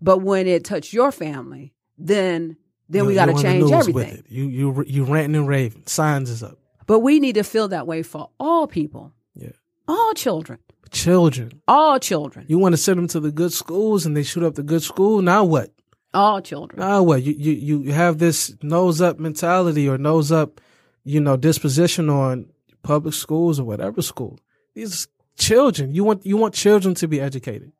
But when it touch your family, then then we got to
you
change everything.
With it. You you you ranting and raving. Signs is up.
But we need to feel that way for all people,
Yeah.
all children,
Children.
all children,
You want to send them to the good schools and they shoot up the good school. Now what?
all children.
Now what? You you you have this nose up mentality or nose up, you know, disposition on public schools or whatever school. These children. You want you want children to be educated.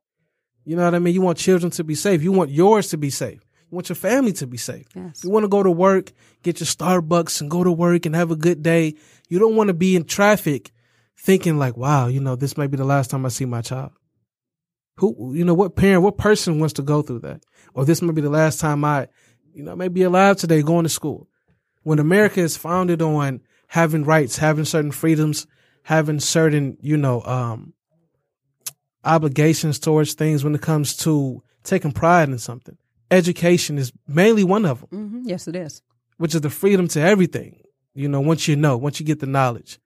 You know what I mean? You want children to be safe. You want yours to be safe. Want your family to be safe.
Yes.
You want to go to work, get your Starbucks and go to work and have a good day. You don't want to be in traffic thinking like, wow, you know, this might be the last time I see my child. Who, you know, what parent, what person wants to go through that? Or this might be the last time I, you know, may be alive today going to school. When America is founded on having rights, having certain freedoms, having certain, you know, um, obligations towards things when it comes to taking pride in something. Education is mainly one of them
hmm Yes, it is.
which is the freedom to everything. You know, once you know, once you get the knowledge.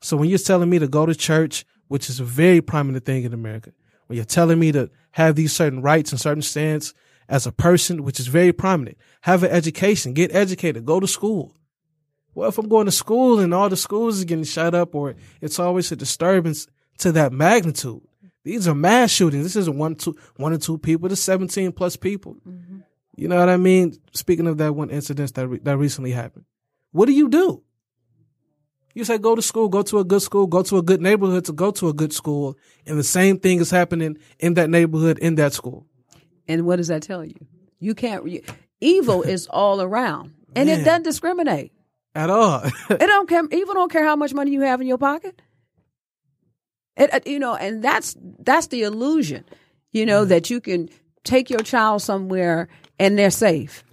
So when you're telling me to go to church, which is a very prominent thing in America, when you're telling me to have these certain rights and certain stands as a person, which is very prominent, have an education, get educated, go to school. Well, if I'm going to school and all the schools is getting shut up or it's always a disturbance to that magnitude, these are mass shootings. This isn't one, two, one or two people. This is 17 plus people. Mm-hmm. You know what I mean? Speaking of that one incident that re- that recently happened, what do you do? You say go to school, go to a good school, go to a good neighborhood to go to a good school, and the same thing is happening in that neighborhood in that school.
And what does that tell you? You can't. You, evil is all around, and it doesn't discriminate.
At all.
It don't care. Evil don't care how much money you have in your pocket. It, it- uh, you know, and that's that's the illusion. You know mm-hmm. that you can take your child somewhere and they're safe.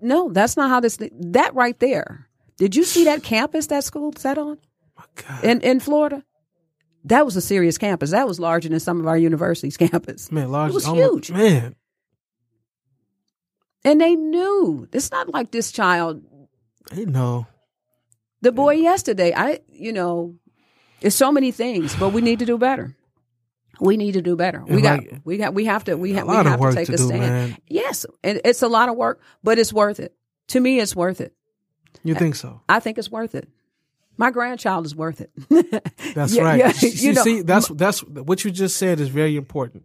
No, that's not how this. That right there. Did you see that campus that school sat on My
God,
in in Florida? That was a serious campus. That was larger than some of our universities' campus.
man, large.
It was huge.
Man,
And they knew. It's not like this child
they know.
The boy yesterday, I, you know, it's so many things, but we need to do better. We need to do better. We got,
like-
we got, we have to, we, ha- we have to take
to
a
do,
stand.
man.
Yes, and it's a lot of work, but it's worth it. To me, it's worth it.
You think so?
I think it's worth it. My grandchild is worth it.
That's
Yeah,
right.
yeah,
you
you know,
see, that's that's what you just said is very important.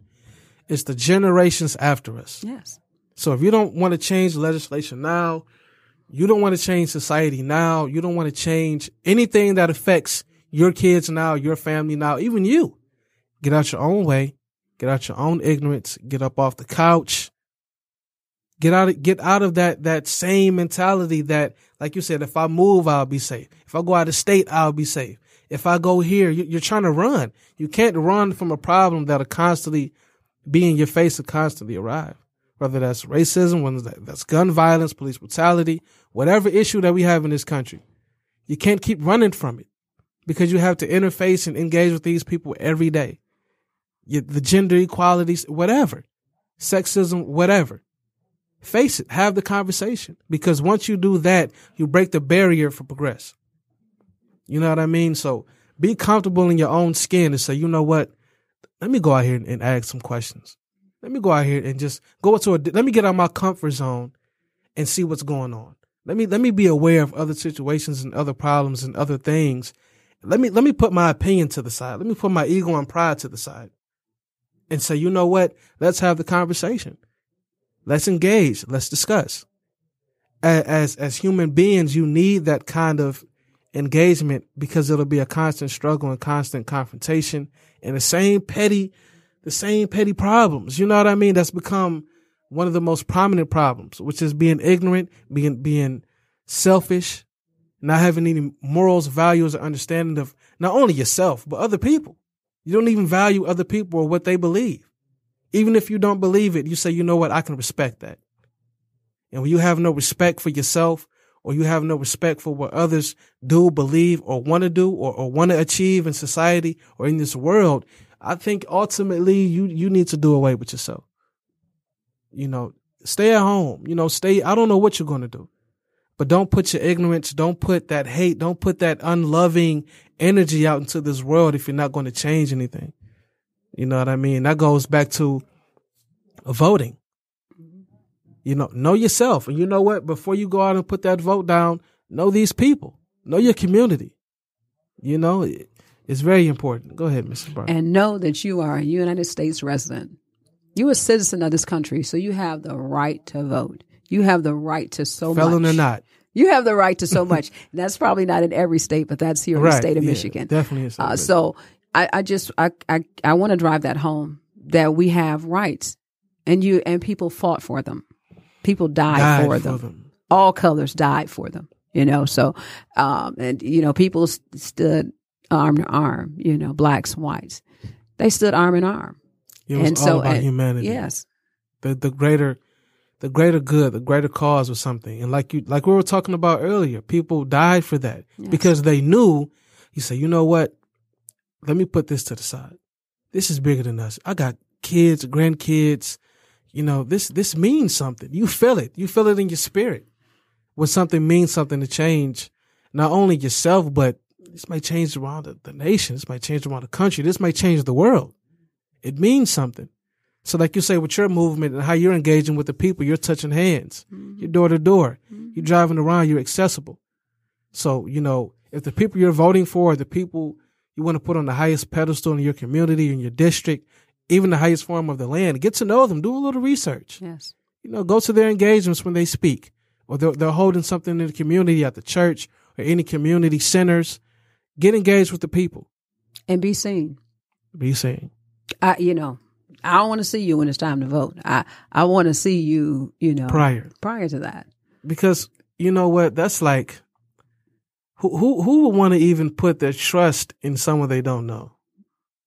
It's the generations after us.
yes,
So if you don't want to change legislation now, you don't want to change society now, you don't want to change anything that affects your kids now, your family now, even you. Get out your own way, get out your own ignorance, get up off the couch. Get out of, get out of that that same mentality that like you said if I move I'll be safe. If I go out of state I'll be safe. If I go here, you- you're trying to run. You can't run from a problem that'll constantly be in your face and constantly arrive whether that's racism, whether that's gun violence, police brutality, whatever issue that we have in this country. You can't keep running from it because you have to interface and engage with these people every day. The gender equalities, whatever, sexism, whatever. Face it. Have the conversation because once you do that, you break the barrier for progress. You know what I mean? So be comfortable in your own skin and say, you know what? Let me go out here and, and ask some questions. Let me go out here and just go into a, let me get out my comfort zone and see what's going on. Let me, let me be aware of other situations and other problems and other things. Let me, let me put my opinion to the side. Let me put my ego and pride to the side and say, you know what? Let's have the conversation. Let's engage. Let's discuss. As, as human beings, you need that kind of engagement because it'll be a constant struggle and constant confrontation and the same petty, the same petty problems. You know what I mean? That's become one of the most prominent problems, which is being ignorant, being, being selfish, not having any morals, values, or understanding of not only yourself, but other people. You don't even value other people or what they believe. Even if you don't believe it, you say, you know what? I can respect that. And when you have no respect for yourself or you have no respect for what others do, believe, or want to do or, or want to achieve in society or in this world, I think ultimately you, you need to do away with yourself. You know, stay at home, you know, stay, I don't know what you're going to do, but don't put your ignorance, don't put that hate, don't put that unloving energy out into this world if you're not going to change anything. You know what I mean? That goes back to voting. You know, know yourself. And you know what? Before you go out and put that vote down, know these people, know your community. You know, it's very important. Go ahead, Mrs. Brown.
And know that you are a United States resident. You're a citizen of this country, so you have the right to vote. You have the right to so
Felon
much.
or not.
You have the right to so much. And that's probably not in every state, but that's here in the state of
yeah,
Michigan.
definitely.
Uh, so I, I just I I, I want to drive that home that we have rights, and you and people fought for them. People died,
Died
for,
for
them.
them.
All colors died for them. You know, so um, and you know people st- stood arm to arm. You know, blacks, whites, they stood arm in arm.
It was
and
all
so
about
and-
humanity.
Yes,
the the greater the greater good, the greater cause or something. And like you like we were talking about earlier, people died for that because they knew you say, you know what? Let me put this to the side. This is bigger than us. I got kids, grandkids. You know, this this means something. You feel it. You feel it in your spirit. When something means something to change not only yourself, but this might change around the, the nation. This might change around the country. This might change the world. It means something. So, like you say, with your movement and how you're engaging with the people, you're touching hands, mm-hmm. you're door to door, mm-hmm. you're driving around, you're accessible. So, you know, if the people you're voting for are the people you want to put on the highest pedestal in your community, in your district, even the highest form of the land, get to know them, do a little research.
yes.
You know, go to their engagements when they speak, or they're, they're holding something in the community at the church or any community centers. Get engaged with the people.
And be seen.
Be seen.
I, you know, I don't want to see you when it's time to vote. I, I want to see you, you know,
Prior.
prior to that.
because you know what that's like who who who would want to even put their trust in someone they don't know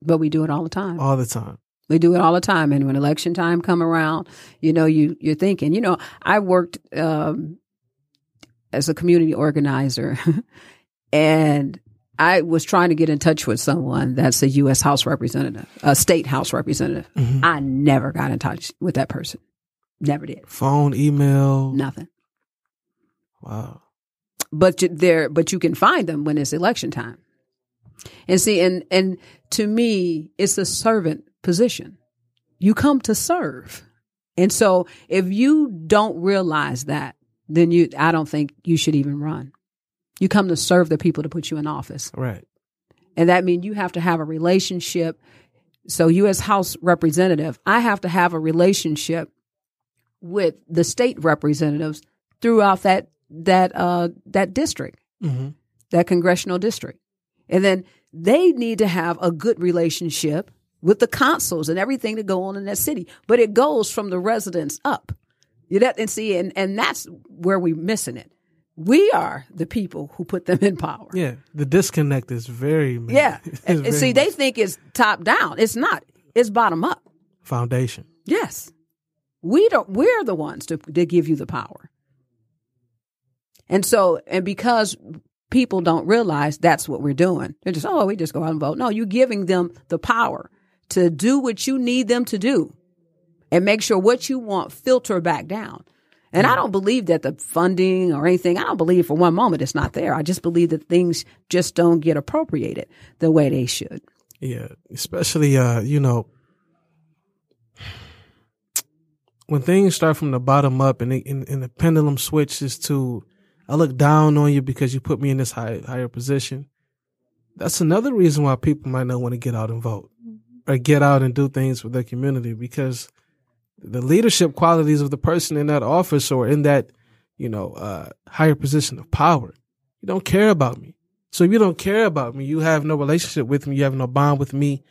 But we do it all the time.
all the time
We do it all the time. And when election time come around, you know, you, you're thinking, you know, I worked, um, as a community organizer and I was trying to get in touch with someone that's a U.S. House representative, a state House representative. Mm-hmm. I never got in touch with that person. Never did.
phone email
Nothing.
wow
but you, there, but you can find them when it's election time. And see, and and to me, it's a servant position. You come to serve, and so if you don't realize that, then you, I don't think you should even run. You come to serve the people to put you in office,
right
and that means you have to have a relationship. So, you as House representative, I have to have a relationship with the state representatives throughout that that uh that district,
mm-hmm.
that congressional district. And then they need to have a good relationship with the consuls and everything that go on in that city. But it goes from the residents up. You know, and see, and, and that's where we're missing it. We are the people who put them in power.
yeah the disconnect is very
Yeah.
it's
And,
very
see, they think it's top down. It's not. It's bottom up.
foundation
Yes. We don't we're the ones to, to give you the power. And so and because people don't realize that's what we're doing. They're just, oh, we just go out and vote. No, you're giving them the power to do what you need them to do and make sure what you want filter back down. And I don't believe that the funding or anything, I don't believe for one moment it's not there. I just believe that things just don't get appropriated the way they should.
Yeah, especially uh, you know, when things start from the bottom up and, and, and the pendulum switches to I look down on you because you put me in this high, higher position. That's another reason why people might not want to get out and vote or get out and do things for their community because the leadership qualities of the person in that office or in that, you know, uh, higher position of power. You don't care about me. So if you don't care about me, you have no relationship with me, you have no bond with me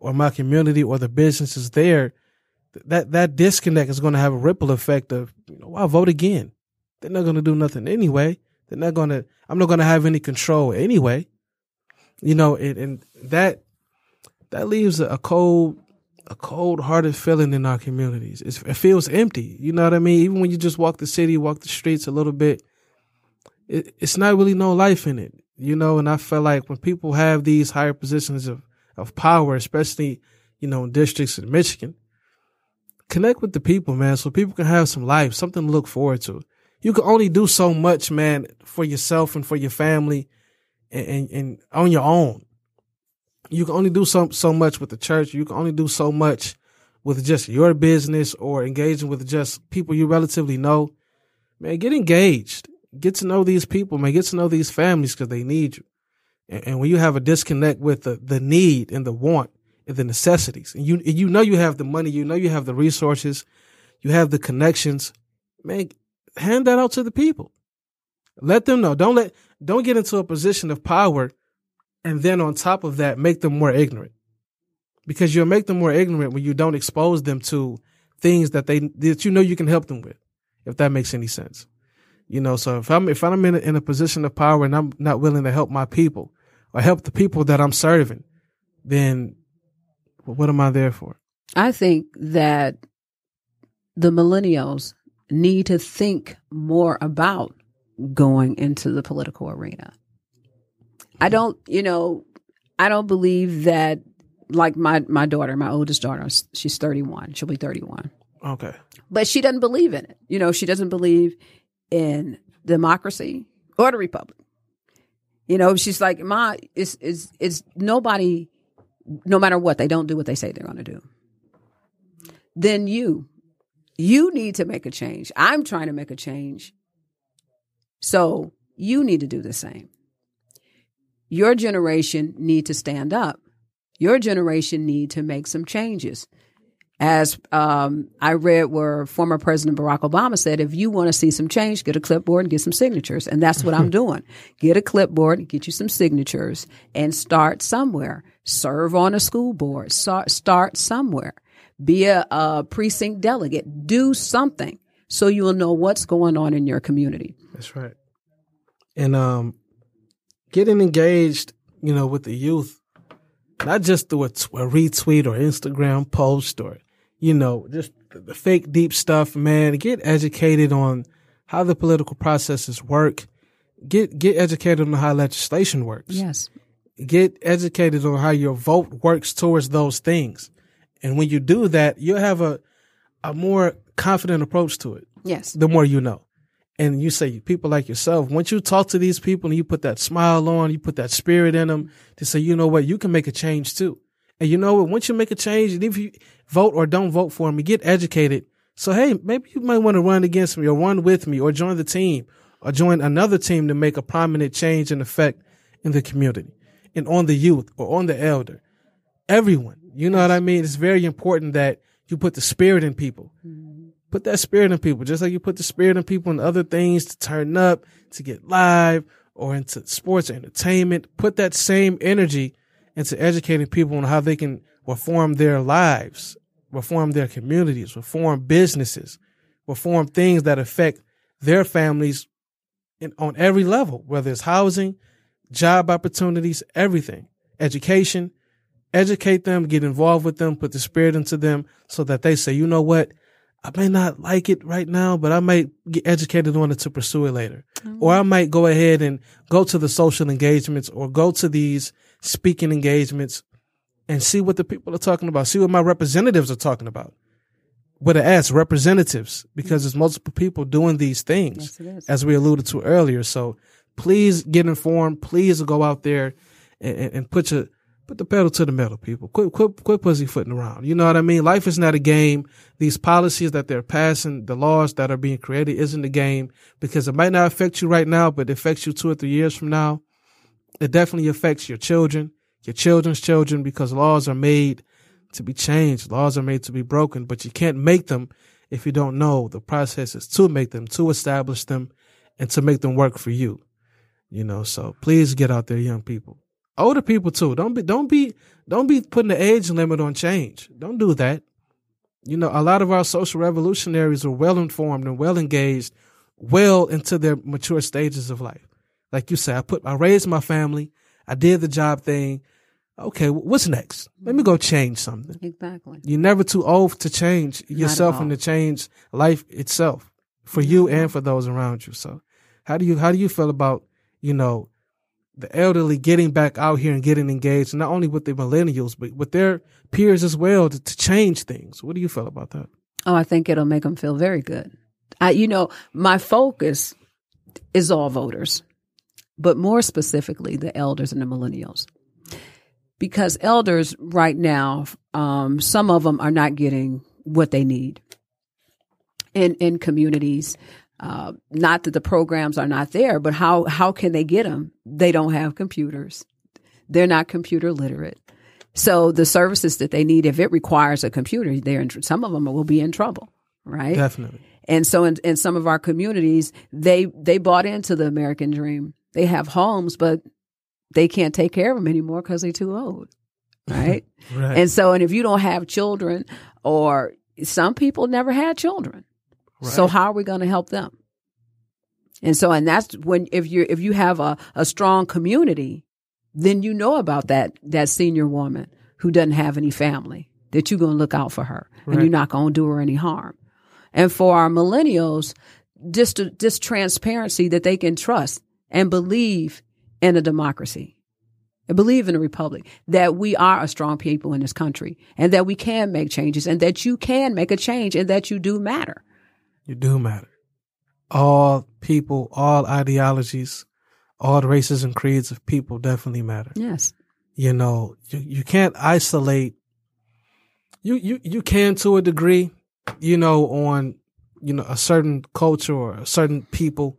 or my community or the businesses there, that, that disconnect is going to have a ripple effect of, you know, I'll vote again. They're not going to do nothing anyway. They're not going to, I'm not going to have any control anyway. You know, and, and that, that leaves a cold a cold hearted feeling in our communities. It's, it feels empty. You know what I mean? Even when you just walk the city, walk the streets a little bit, it, it's not really no life in it. You know, and I feel like when people have these higher positions of, of power, especially, you know, in districts in Michigan, connect with the people, man, so people can have some life, something to look forward to. You can only do so much, man, for yourself and for your family and, and, and on your own you can only do so so much with the church. You can only do so much with just your business or engaging with just people you relatively know. Man, get engaged. Get to know these people, man. Get to know these families because they need you. And, and, when you have a disconnect with the, the need and the want and the necessities, and you you know you have the money, you know you have the resources, you have the connections, man, hand that out to the people. Let them know. Don't let don't get into a position of power and then on top of that, make them more ignorant. Because you'll make them more ignorant when you don't expose them to things that they that you know you can help them with, if that makes any sense. You know, so if I'm if I'm in a, in a position of power and I'm not willing to help my people or help the people that I'm serving, then what am I there for?
I think that the millennials need to think more about going into the political arena. I don't, you know, I don't believe that like my my daughter, my oldest daughter, she's 31. She'll be 31.
Okay.
But she doesn't believe in it. You know, she doesn't believe in democracy or the republic. You know, she's like, "Ma, it's it's it's nobody no matter what, they don't do what they say they're going to do." Then you you need to make a change. I'm trying to make a change. So, you need to do the same. Your generation need to stand up. Your generation need to make some changes. As um, I read where former President Barack Obama said, if you want to see some change, get a clipboard and get some signatures. And that's what I'm doing. Get a clipboard, get you some signatures, and start somewhere. Serve on a school board. Start, start somewhere. Be a, a precinct delegate. Do something so you will know what's going on in your community.
That's right. And um, getting engaged, you know, with the youth, not just through a, t- a retweet or Instagram post or, you know, just the, the fake deep stuff, man. Get educated on how the political processes work. Get get educated on how legislation works.
Yes.
Get educated on how your vote works towards those things. And when you do that, you'll have a a more confident approach to it.
Yes.
The more you know and you say people like yourself, once you talk to these people and you put that smile on, you put that spirit in them to say, you know what, you can make a change too. And you know what, once you make a change, and if you vote or don't vote for me, get educated. So hey, maybe you might want to run against me or run with me or join the team or join another team to make a prominent change and effect in the community and on the youth or on the elder. Everyone. You know what I mean? It's very important that you put the spirit in people. Mm-hmm put that spirit in people, just like you put the spirit in people and other things to turn up, to get live, or into sports or entertainment. Put that same energy into educating people on how they can reform their lives, reform their communities, reform businesses, reform things that affect their families in, on every level, whether it's housing, job opportunities, everything, education. Educate them, get involved with them, put the spirit into them so that they say, you know what? I may not like it right now, but I might get educated on it to pursue it later. Or I might go ahead and go to the social engagements or go to these speaking engagements and see what the people are talking about, see what my representatives are talking about. With an S, representatives, because there's multiple people doing these things,
Yes,
as we alluded to earlier. So please get informed. Please go out there and, and, and put your put the pedal to the metal, people. Quit quit quit pussyfooting around. You know what I mean? Life is not a game. These policies that they're passing, the laws that are being created, isn't a game because it might not affect you right now, but it affects you two or three years from now. It definitely affects your children, your children's children, because laws are made to be changed. Laws are made to be broken, but you can't make them if you don't know the processes to make them, to establish them, and to make them work for you. You know, so please get out there, young people. Older people too. Don't be don't be don't be putting the age limit on change. Don't do that. You know, a lot of our social revolutionaries are well informed and well engaged, well into their mature stages of life. Like you said, I put I raised my family, I did the job thing. Okay, what's next? Let me go change something.
Exactly.
You're never too old to change yourself and to change life itself for you and for those around you. So, how do you how do you feel about you know the elderly getting back out here and getting engaged, not only with the millennials but with their peers as well to, to change things? What do you feel about that?
Oh, I think it'll make them feel very good. I, you know, my focus is all voters, but more specifically the elders and the millennials. Because elders right now, um, some of them are not getting what they need in in communities. Uh, not that the programs are not there, but how how can they get them? They don't have computers. They're not computer literate. So the services that they need, if it requires a computer, they're in, some of them will be in trouble, right?
Definitely.
And so in, in some of our communities, they they bought into the American dream. They have homes, but they can't take care of them anymore because they're too old, right?
Right.
And so, and if you don't have children, or some people never had children, so how are we going to help them? And so, and that's when if you if you have a, a strong community, then you know about that that senior woman who doesn't have any family that you're going to look out for her and you're not going to do her any harm. And for our millennials, just this transparency that they can trust and believe in a democracy and believe in a republic that we are a strong people in this country and that we can make changes and that you can make a change and that you do matter.
You do matter. All people, all ideologies, all the races and creeds of people definitely matter.
Yes.
You know, you, you can't isolate you, you you can to a degree, you know, on you know, a certain culture or a certain people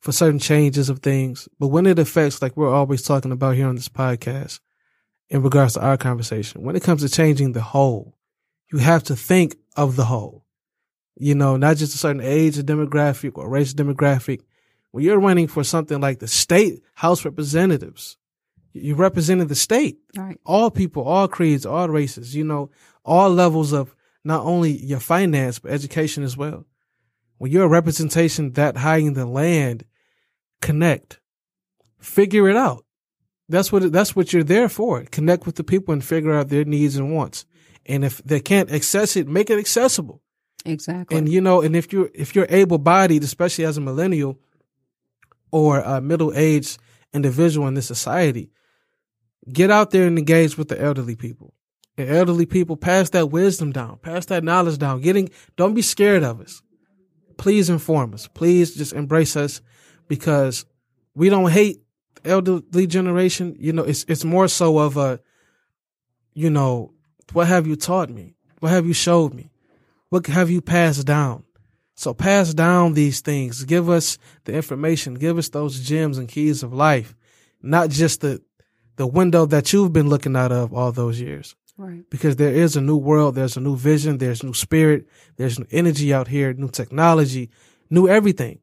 for certain changes of things. But when it affects like we're always talking about here on this podcast, in regards to our conversation, when it comes to changing the whole, you have to think of the whole you know, not just a certain age or demographic or racial demographic. When you're running for something like the state House representatives, you're representing the state.
All right.
All people, all creeds, all races, you know, all levels of not only your finance, but education as well. When you're a representation that high in the land, connect, figure it out. That's what, that's what you're there for. Connect with the people and figure out their needs and wants. And if they can't access it, make it accessible.
Exactly.
And you know, and if you're if you're able bodied, especially as a millennial or a middle aged individual in this society, get out there and engage with the elderly people. And elderly people pass that wisdom down, pass that knowledge down. Getting don't be scared of us. Please inform us. Please just embrace us because we don't hate the elderly generation. You know, it's it's more so of a, you know, what have you taught me? What have you showed me? What have you passed down? So pass down these things. Give us the information. Give us those gems and keys of life, not just the the window that you've been looking out of all those years.
right.
Because there is a new world, there's a new vision, there's new spirit, there's new energy out here, new technology, new everything.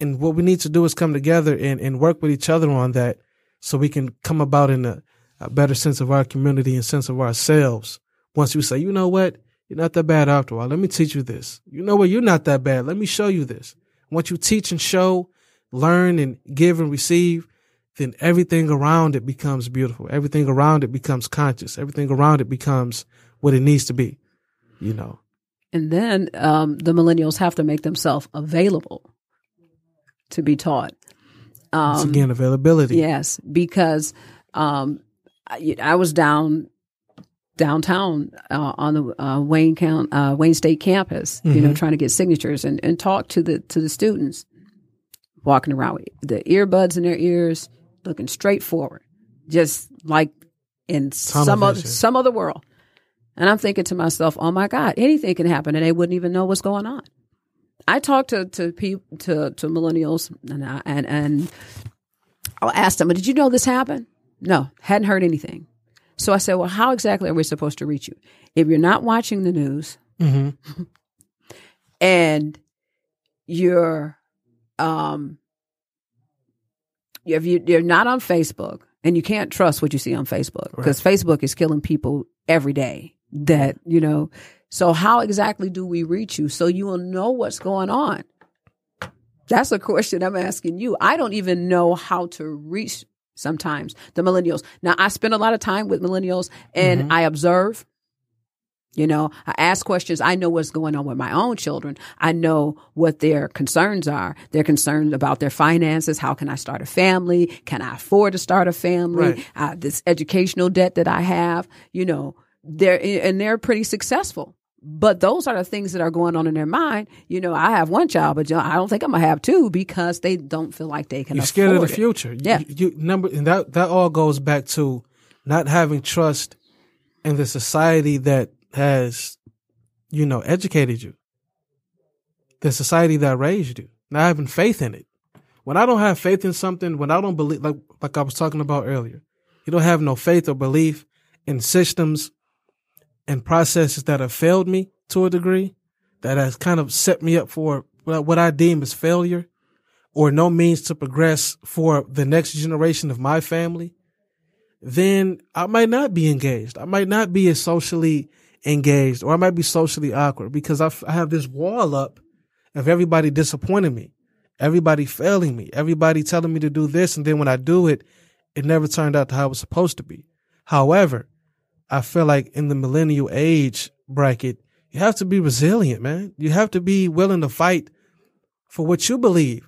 And what we need to do is come together and, and work with each other on that so we can come about in a, a better sense of our community and sense of ourselves. Once we say, you know what? You're not that bad after all. Let me teach you this. You know what? You're not that bad. Let me show you this. Once you teach and show, learn and give and receive, then everything around it becomes beautiful. Everything around it becomes conscious. Everything around it becomes what it needs to be, you know.
And then um, the millennials have to make themselves available to be taught.
Once again, availability.
Yes, because um, I, I was down downtown uh, on the uh, Wayne Count, uh, Wayne State campus, you know, trying to get signatures and, and talk to the to the students, walking around with the earbuds in their ears, looking straight forward, just like in some other some other world. And I'm thinking to myself, "Oh my God, anything can happen, and they wouldn't even know what's going on." I talk to to people to to millennials, and I, and and I'll ask them, "Did you know this happened?" No, hadn't heard anything. So I said, "Well, how exactly are we supposed to reach you? If you're not watching the news, and you're um, if you you're not on Facebook, and you can't trust what you see on Facebook because Facebook is killing people every day. That you know." So how exactly do we reach you so you will know what's going on? That's a question I'm asking you. I don't even know how to reach sometimes the millennials. Now I spend a lot of time with millennials and I observe. You know, I ask questions. I know what's going on with my own children. I know what their concerns are. They're concerned about their finances. How can I start a family? Can I afford to start a family?
Right.
Uh, this educational debt that I have, you know, they're, and they're pretty successful. But those are the things that are going on in their mind. You know, I have one child, but I don't think I'm gonna have two because they don't feel like they can.
You're scared of the
afford it.
future. You-
Yeah.
You, number and that that all goes back to not having trust in the society that has, you know, educated you. The society that raised you. Not having faith in it. When I don't have faith in something, when I don't believe like like I was talking about earlier, you don't have no faith or belief in systems and processes that have failed me to a degree, that has kind of set me up for what I deem as failure or no means to progress for the next generation of my family, then I might not be engaged. I might not be as socially engaged or I might be socially awkward because I, have this wall up of everybody disappointing me, everybody failing me, everybody telling me to do this. And then when I do it, it never turned out how it was supposed to be. However, I feel like in the millennial age bracket, you have to be resilient, man. You have to be willing to fight for what you believe.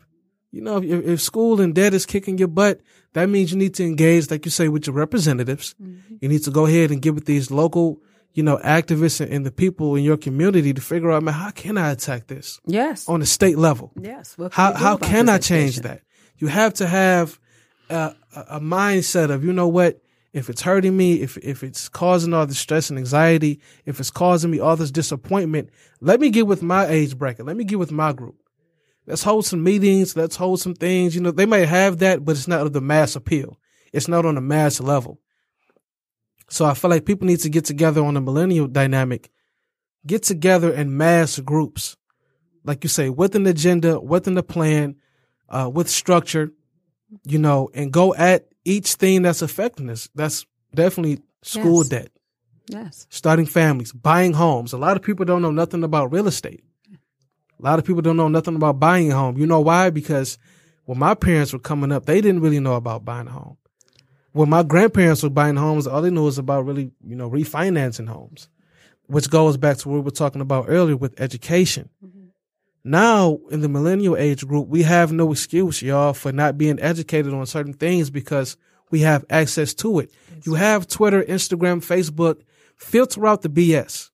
You know, if, if school and debt is kicking your butt, that means you need to engage, like you say, with your representatives. You need to go ahead and get with these local, you know, activists and, and the people in your community to figure out, man, how can I attack this
Yes.
on a state level?
Yes.
How how can I change that? You have to have a a mindset of you know what if it's hurting me, if if it's causing all this stress and anxiety, if it's causing me all this disappointment, let me get with my age bracket. Let me get with my group. Let's hold some meetings. Let's hold some things. You know, they may have that, but it's not of the mass appeal. It's not on a mass level. So I feel like people need to get together on a millennial dynamic, get together in mass groups, like you say, with an agenda, with an plan, uh, with structure, you know, and go at each thing that's affecting us. That's definitely school
Yes.
debt,
Yes.
starting families, buying homes. A lot of people don't know nothing about real estate. A lot of people don't know nothing about buying a home. You know why? Because when my parents were coming up, they didn't really know about buying a home. When my grandparents were buying homes, all they knew was about really, you know, refinancing homes, which goes back to what we were talking about earlier with education. Mm-hmm. Now, in the millennial age group, we have no excuse, y'all, for not being educated on certain things because we have access to it. You have Twitter, Instagram, Facebook, filter out the BS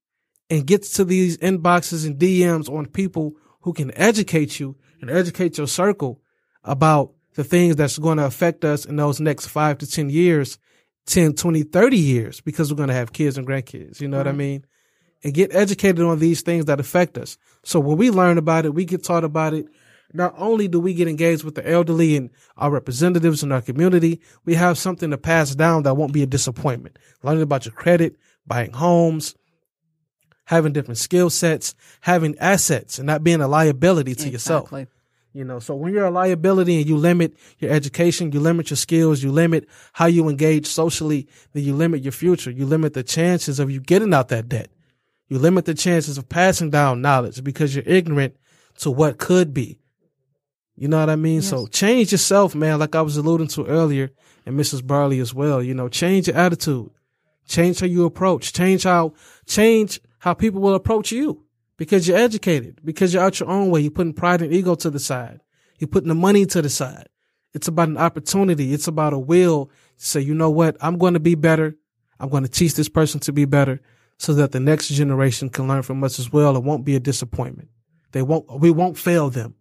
and get to these inboxes and DMs on people who can educate you and educate your circle about the things that's going to affect us in those next five to 10 years, 10, 20, 30 years, because we're going to have kids and grandkids. You know what I mean? And get educated on these things that affect us. So when we learn about it, we get taught about it. Not only do we get engaged with the elderly and our representatives in our community, we have something to pass down that won't be a disappointment. Learning about your credit, buying homes, having different skill sets, having assets and not being a liability to yourself. You know, so when you're a liability and you limit your education, you limit your skills, you limit how you engage socially, then you limit your future. You limit the chances of you getting out that debt. You limit the chances of passing down knowledge because you're ignorant to what could be. You know what I mean? So change yourself, man, like I was alluding to earlier and Mrs. Bradley as well. You know, change your attitude. Change how you approach. Change how change how people will approach you. because you're educated, because you're out your own way. You're putting pride and ego to the side. You're putting the money to the side. It's about an opportunity. It's about a will to say, you know what? I'm going to be better. I'm going to teach this person to be better so that the next generation can learn from us as well. It won't be a disappointment. They won't, we won't fail them.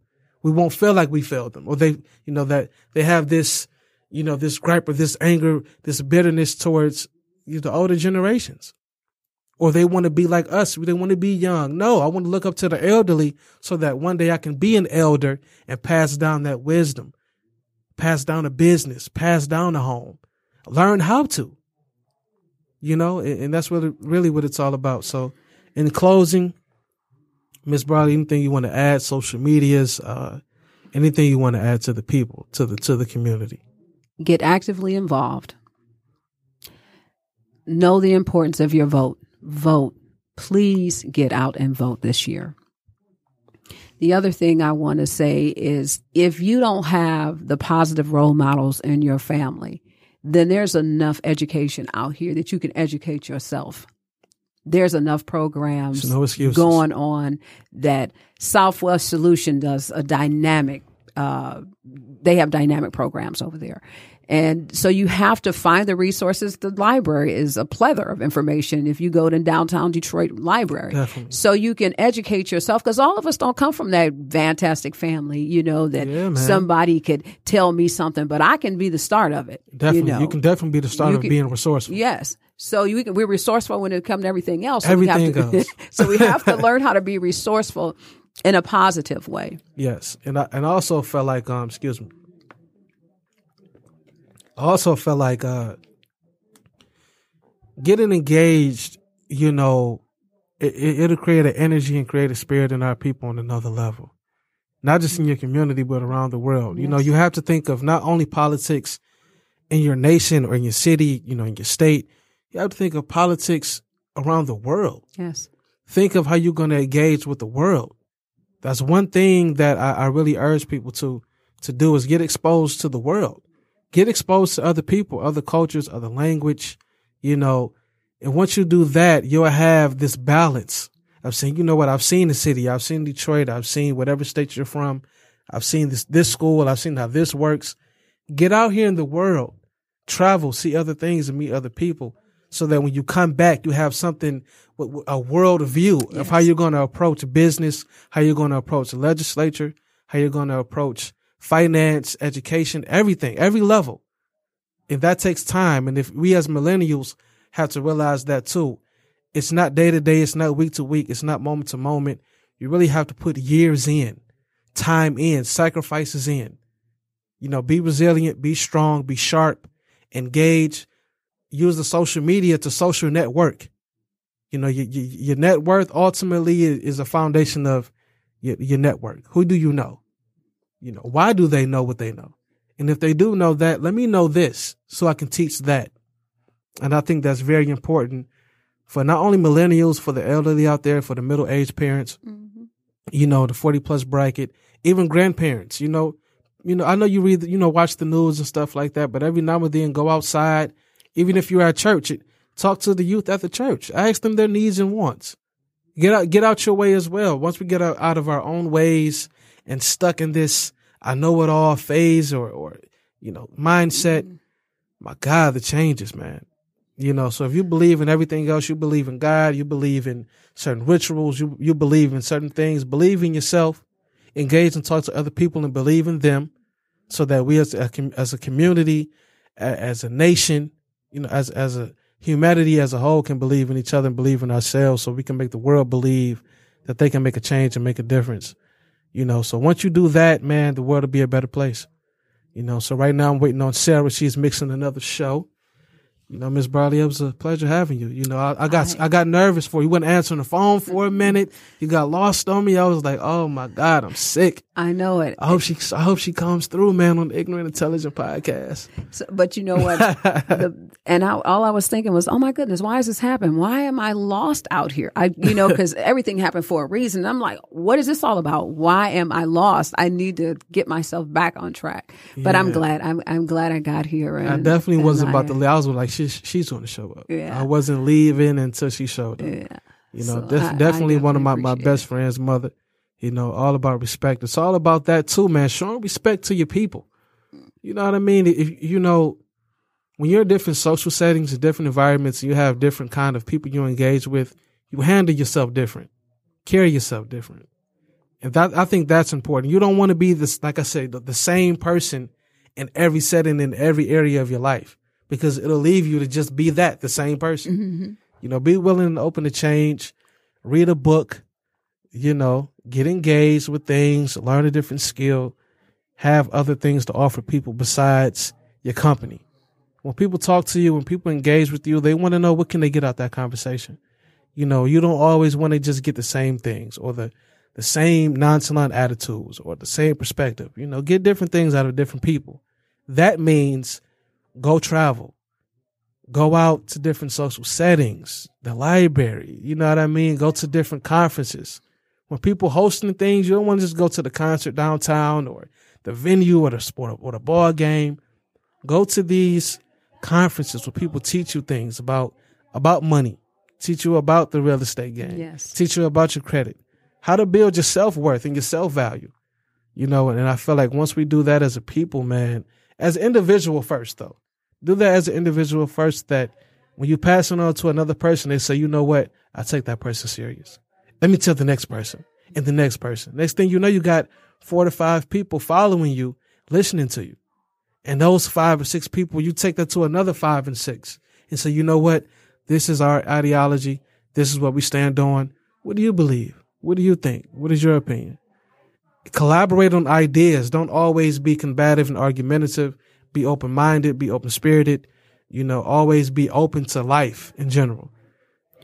We won't feel like we failed them or they, you know, that they have this, you know, this gripe or this anger, this bitterness towards you know, the older generations. Or they want to be like us. They want to be young. No, I want to look up to the elderly so that one day I can be an elder and pass down that wisdom, pass down a business, pass down a home, learn how to you know, and, and that's really really what it's all about. So, in closing, Miss Bradley, anything you want to add? Social medias, uh, anything you want to add to the people, to the to the community?
Get actively involved. Know the importance of your vote. Vote. Please get out and vote this year. The other thing I want to say is if you don't have the positive role models in your family, then there's enough education out here that you can educate yourself. There's enough programs
no
going on that Southwest Solution does a dynamic, uh, they have dynamic programs over there. And so you have to find the resources. The library is a plethora of information if you go to downtown Detroit library.
Definitely.
So you can educate yourself because all of us don't come from that fantastic family, you know, that
Yeah,
somebody could tell me something, but I can be the start of it.
Definitely,
You,
you, can definitely be the start
You
of
can-
being resourceful.
Yes. So you can, we're resourceful when it comes to everything else. So
Everything
we have to,
goes.
so we have to learn how to be resourceful in a positive way.
Yes, and I and I also felt like um, excuse me. I also felt like uh, getting engaged. You know, it, it, it'll create an energy and create a spirit in our people on another level, not just in your community but around the world. You know, you have to think of not only politics in your nation or in your city, you know, in your state. You have to think of politics around the world
Yes.
think of how you're going to engage with the world. That's one thing that I, I really urge people to to do is get exposed to the world, get exposed to other people, other cultures, other language, you know. And once you do that, you'll have this balance of saying, you know what, I've seen the city, I've seen Detroit, I've seen whatever state you're from, I've seen this this school, I've seen how this works. Get out here in the world, travel, see other things, and meet other people, so that when you come back, you have something, a world view of how you're going to approach business, how you're going to approach the legislature, how you're going to approach finance, education, everything, every level. And that takes time. And if we as millennials have to realize that too, it's not day to day, it's not week to week, it's not moment to moment. You really have to put years in, time in, sacrifices in. You know, be resilient, be strong, be sharp, engage, use the social media to social network. You know, your, your, your net worth ultimately is, a foundation of your, your network. Who do you know? You know, why do they know what they know? And if they do know that, let me know this so I can teach that. And I think that's very important for not only millennials, for the elderly out there, for the middle aged parents, mm-hmm. you know, the 40 plus bracket, even grandparents, you know, you know, I know you read, you know, watch the news and stuff like that, but every now and then go outside, even if you're at church, talk to the youth at the church, ask them their needs and wants. Get out, get out your way as well. Once we get out, out of our own ways and stuck in this, I know it all phase or, or, you know, mindset, mm-hmm. my God, the changes, man. You know, so if you believe in everything else, you believe in God, you believe in certain rituals, you, you believe in certain things, believe in yourself, engage and talk to other people and believe in them so that we as a, as a community, as a nation, you know, as, as a humanity as a whole can believe in each other and believe in ourselves so we can make the world believe that they can make a change and make a difference. You know, so once you do that, man, the world will be a better place. You know, so right now I'm waiting on Sarah. She's mixing another show. You know, Miss Bradley, it was a pleasure having you. You know, I, I got I got nervous for you. You wasn't answering the phone for a minute. You got lost on me. I was like, oh my God, I'm sick.
I know it.
I hope she I hope she comes through, man, on the Ignorant Intelligent podcast.
So, but you know what? the, and I, all I was thinking was, oh my goodness, why is this happening? Why am I lost out here? I, you know, because everything happened for a reason. I'm like, what is this all about? Why am I lost? I need to get myself back on track. But I'm glad. I'm, I'm glad I got here. And,
I definitely wasn't
I-
about to leave. I was like, she, she's going to show up.
Yeah.
I wasn't leaving until she showed up.
Yeah.
You know,
So
that's
I- I
definitely one of my, my best
it.
friends' mother. You know, all about respect. It's all about that too, man. Showing respect to your people. You know what I mean? If you know, when you're in different social settings and different environments, you have different kind of people you engage with. You handle yourself different, carry yourself different, and that I think that's important. You don't want to be this, like I said, the, the same person in every setting in every area of your life because it'll leave you to just be that the same person. Mm-hmm. You know, be willing and open to change. Read a book. You know, get engaged with things. Learn a different skill. Have other things to offer people besides your company. When people talk to you, when people engage with you, they want to know what can they get out that conversation. You know, you don't always want to just get the same things or the the same nonchalant attitudes or the same perspective. You know, get different things out of different people. That means go travel, go out to different social settings, the library. You know what I mean? Go to different conferences. When people hosting things, you don't want to just go to the concert downtown or the venue or the sport or the ball game. Go to these conferences where people teach you things about about money, teach you about the real estate game,
Yes.
teach you about your credit, how to build your self worth and your self value. You know, and I feel like once we do that as a people, man, as an individual first though, do that as an individual first. That when you pass it on to another person, they say, you know what, I take that person serious. Let me tell the next person and the next person. Next thing you know, you got four to five people following you, listening to you. And those five or six people, you take that to another five and six and say, you know what? This is our ideology. This is what we stand on. What do you believe? What do you think? What is your opinion? Collaborate on ideas. Don't always be combative and argumentative. Be open minded, be open spirited. You know, always be open to life in general.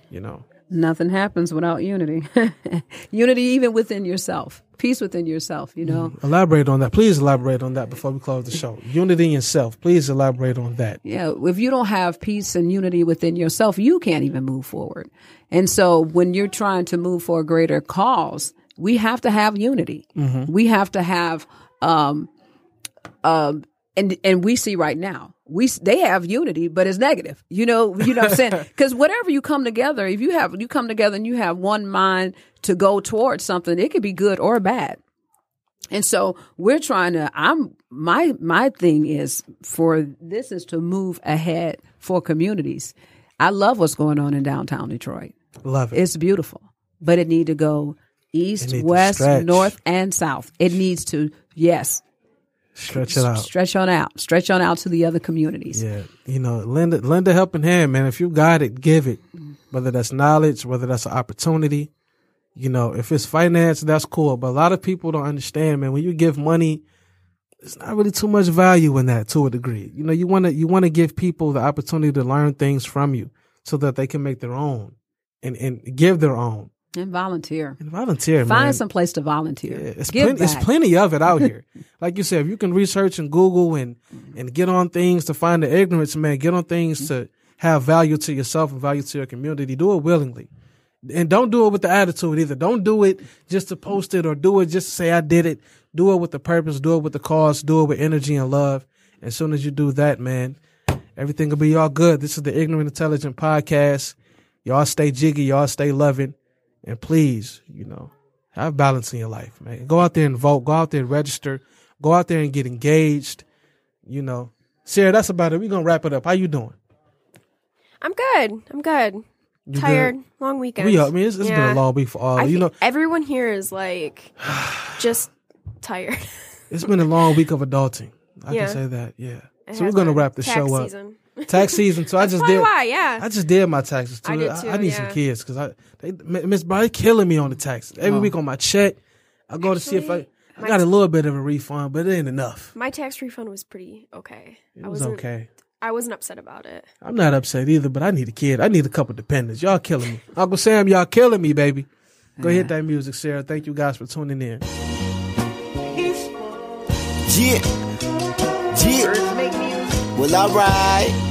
You know,
Nothing happens without unity. unity even within yourself. Peace within yourself, you know.
elaborate on that. Please elaborate on that before we close the show. Unity in self. Please elaborate on that.
Yeah, if you don't have peace and unity within yourself, you can't even move forward. And so when you're trying to move for a greater cause, we have to have unity. We have to have um um and and we see right now we they have unity but it's negative. You know you know what i'm saying? Because whatever you come together if you have you come together and you have one mind to go towards something it could be good or bad. And so we're trying to i'm my my thing is for this is to move ahead for communities. I love what's going on in downtown detroit.
Love it.
it's beautiful but it need to go east
It need to
west north and south. It needs to yes
Stretch it out.
stretch on out stretch on out to the other communities
Yeah, you know, lend a, lend a helping hand, man. If you got it, give it. Whether that's knowledge, whether that's an opportunity, you know, if it's finance, that's cool. But a lot of people don't understand, man. When you give money, it's not really too much value in that to a degree. You know, you want to you want to give people the opportunity to learn things from you so that they can make their own and and give their own
and volunteer
and volunteer. Man.
Find
man.
some place to volunteer
Yeah, it's plenty, it's plenty of it out here. like you said, if you can research and Google and and get on things to find the ignorance, man, get on things to have value to yourself and value to your community. Do it willingly. And don't do it with the attitude either. Don't do it just to post it or do it just to say I did it. Do it with the purpose, do it with the cause, do it with energy and love. As soon as you do that, man, everything will be all good. This is the Ignorant Intelligent Podcast. Y'all stay jiggy, y'all stay loving. And please, you know, have balance in your life, man. Go out there and vote. Go out there and register. Go out there and get engaged. You know, Sarah, that's about it. We're gonna wrap it up. How you doing?
I'm good. I'm good.
You
Tired.
good?
Long weekend.
We, I mean, it's, it's been a long week for all.
I
you know,
everyone here is like just tired.
it's been a long week of adulting. I
Yeah.
can say that. Yeah.
It
so we're gonna
been.
wrap the
Tax
show up.
season.
Tax season. So I just did.
why, yeah.
I just did my taxes too.
I did too,
I need
yeah.
some kids because I they Miss Brian killing me on the taxes every
Oh.
week on my check. I go to see if I I got a little bit of a refund, but it ain't enough.
My tax refund was pretty okay.
It
I
was
wasn't
okay.
I wasn't upset about it.
I'm not upset either, but I need a kid. I need a couple dependents. Y'all killing me. Uncle Sam, y'all killing me, baby. Go hit that music, Sarah. Thank you guys for tuning in.
Yeah. Yeah. Well, alright.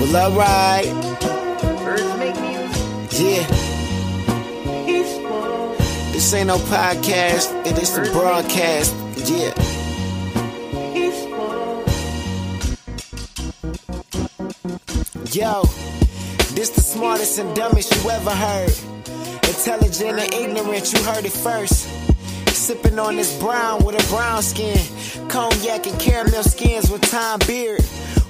Well, alright. Yeah. Peaceful. This ain't no podcast, it is a broadcast. Yeah. Yo. This the smartest and dumbest you ever heard. Intelligent and ignorant, you heard it first. Sipping on this brown with a brown skin. Cognac and caramel skins with time beard.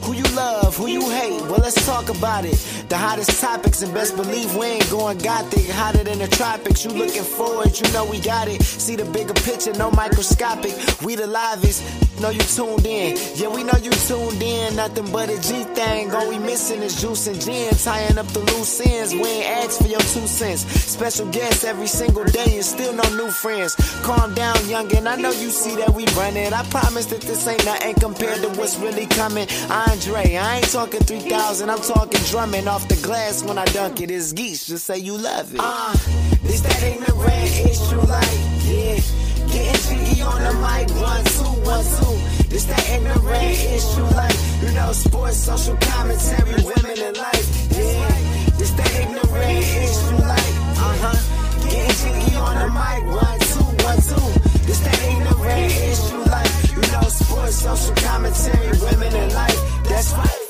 Who you love, who you hate, well let's talk about it. The hottest topics and best believe we ain't going gothic. Hotter than the tropics, you looking forward, you know we got it. See the bigger picture, no microscopic. We the livest, know you tuned in. Yeah, we know you tuned in, nothing but a G thing. All we missing is juice and gin, tying up the loose ends. We ain't asked for your two cents. Special guests every single day and still no new friends. Calm down, youngin', I know you see that we running. I promise that this ain't nothing compared to what's really coming. Andre. I ain't talking 3,000, I'm talking drumming off the glass when I dunk it. It's geese, just say you love it. Uh, this that ignorant issue, like, yeah. Getting cheeky on the mic, one, two, one, two. This that ignorant issue, like, you know, sports, social commentary, women in life, yeah. This that ignorant issue, like, uh huh. Getting cheeky on the mic, one, two, one, two social commentary, women and life. That's right.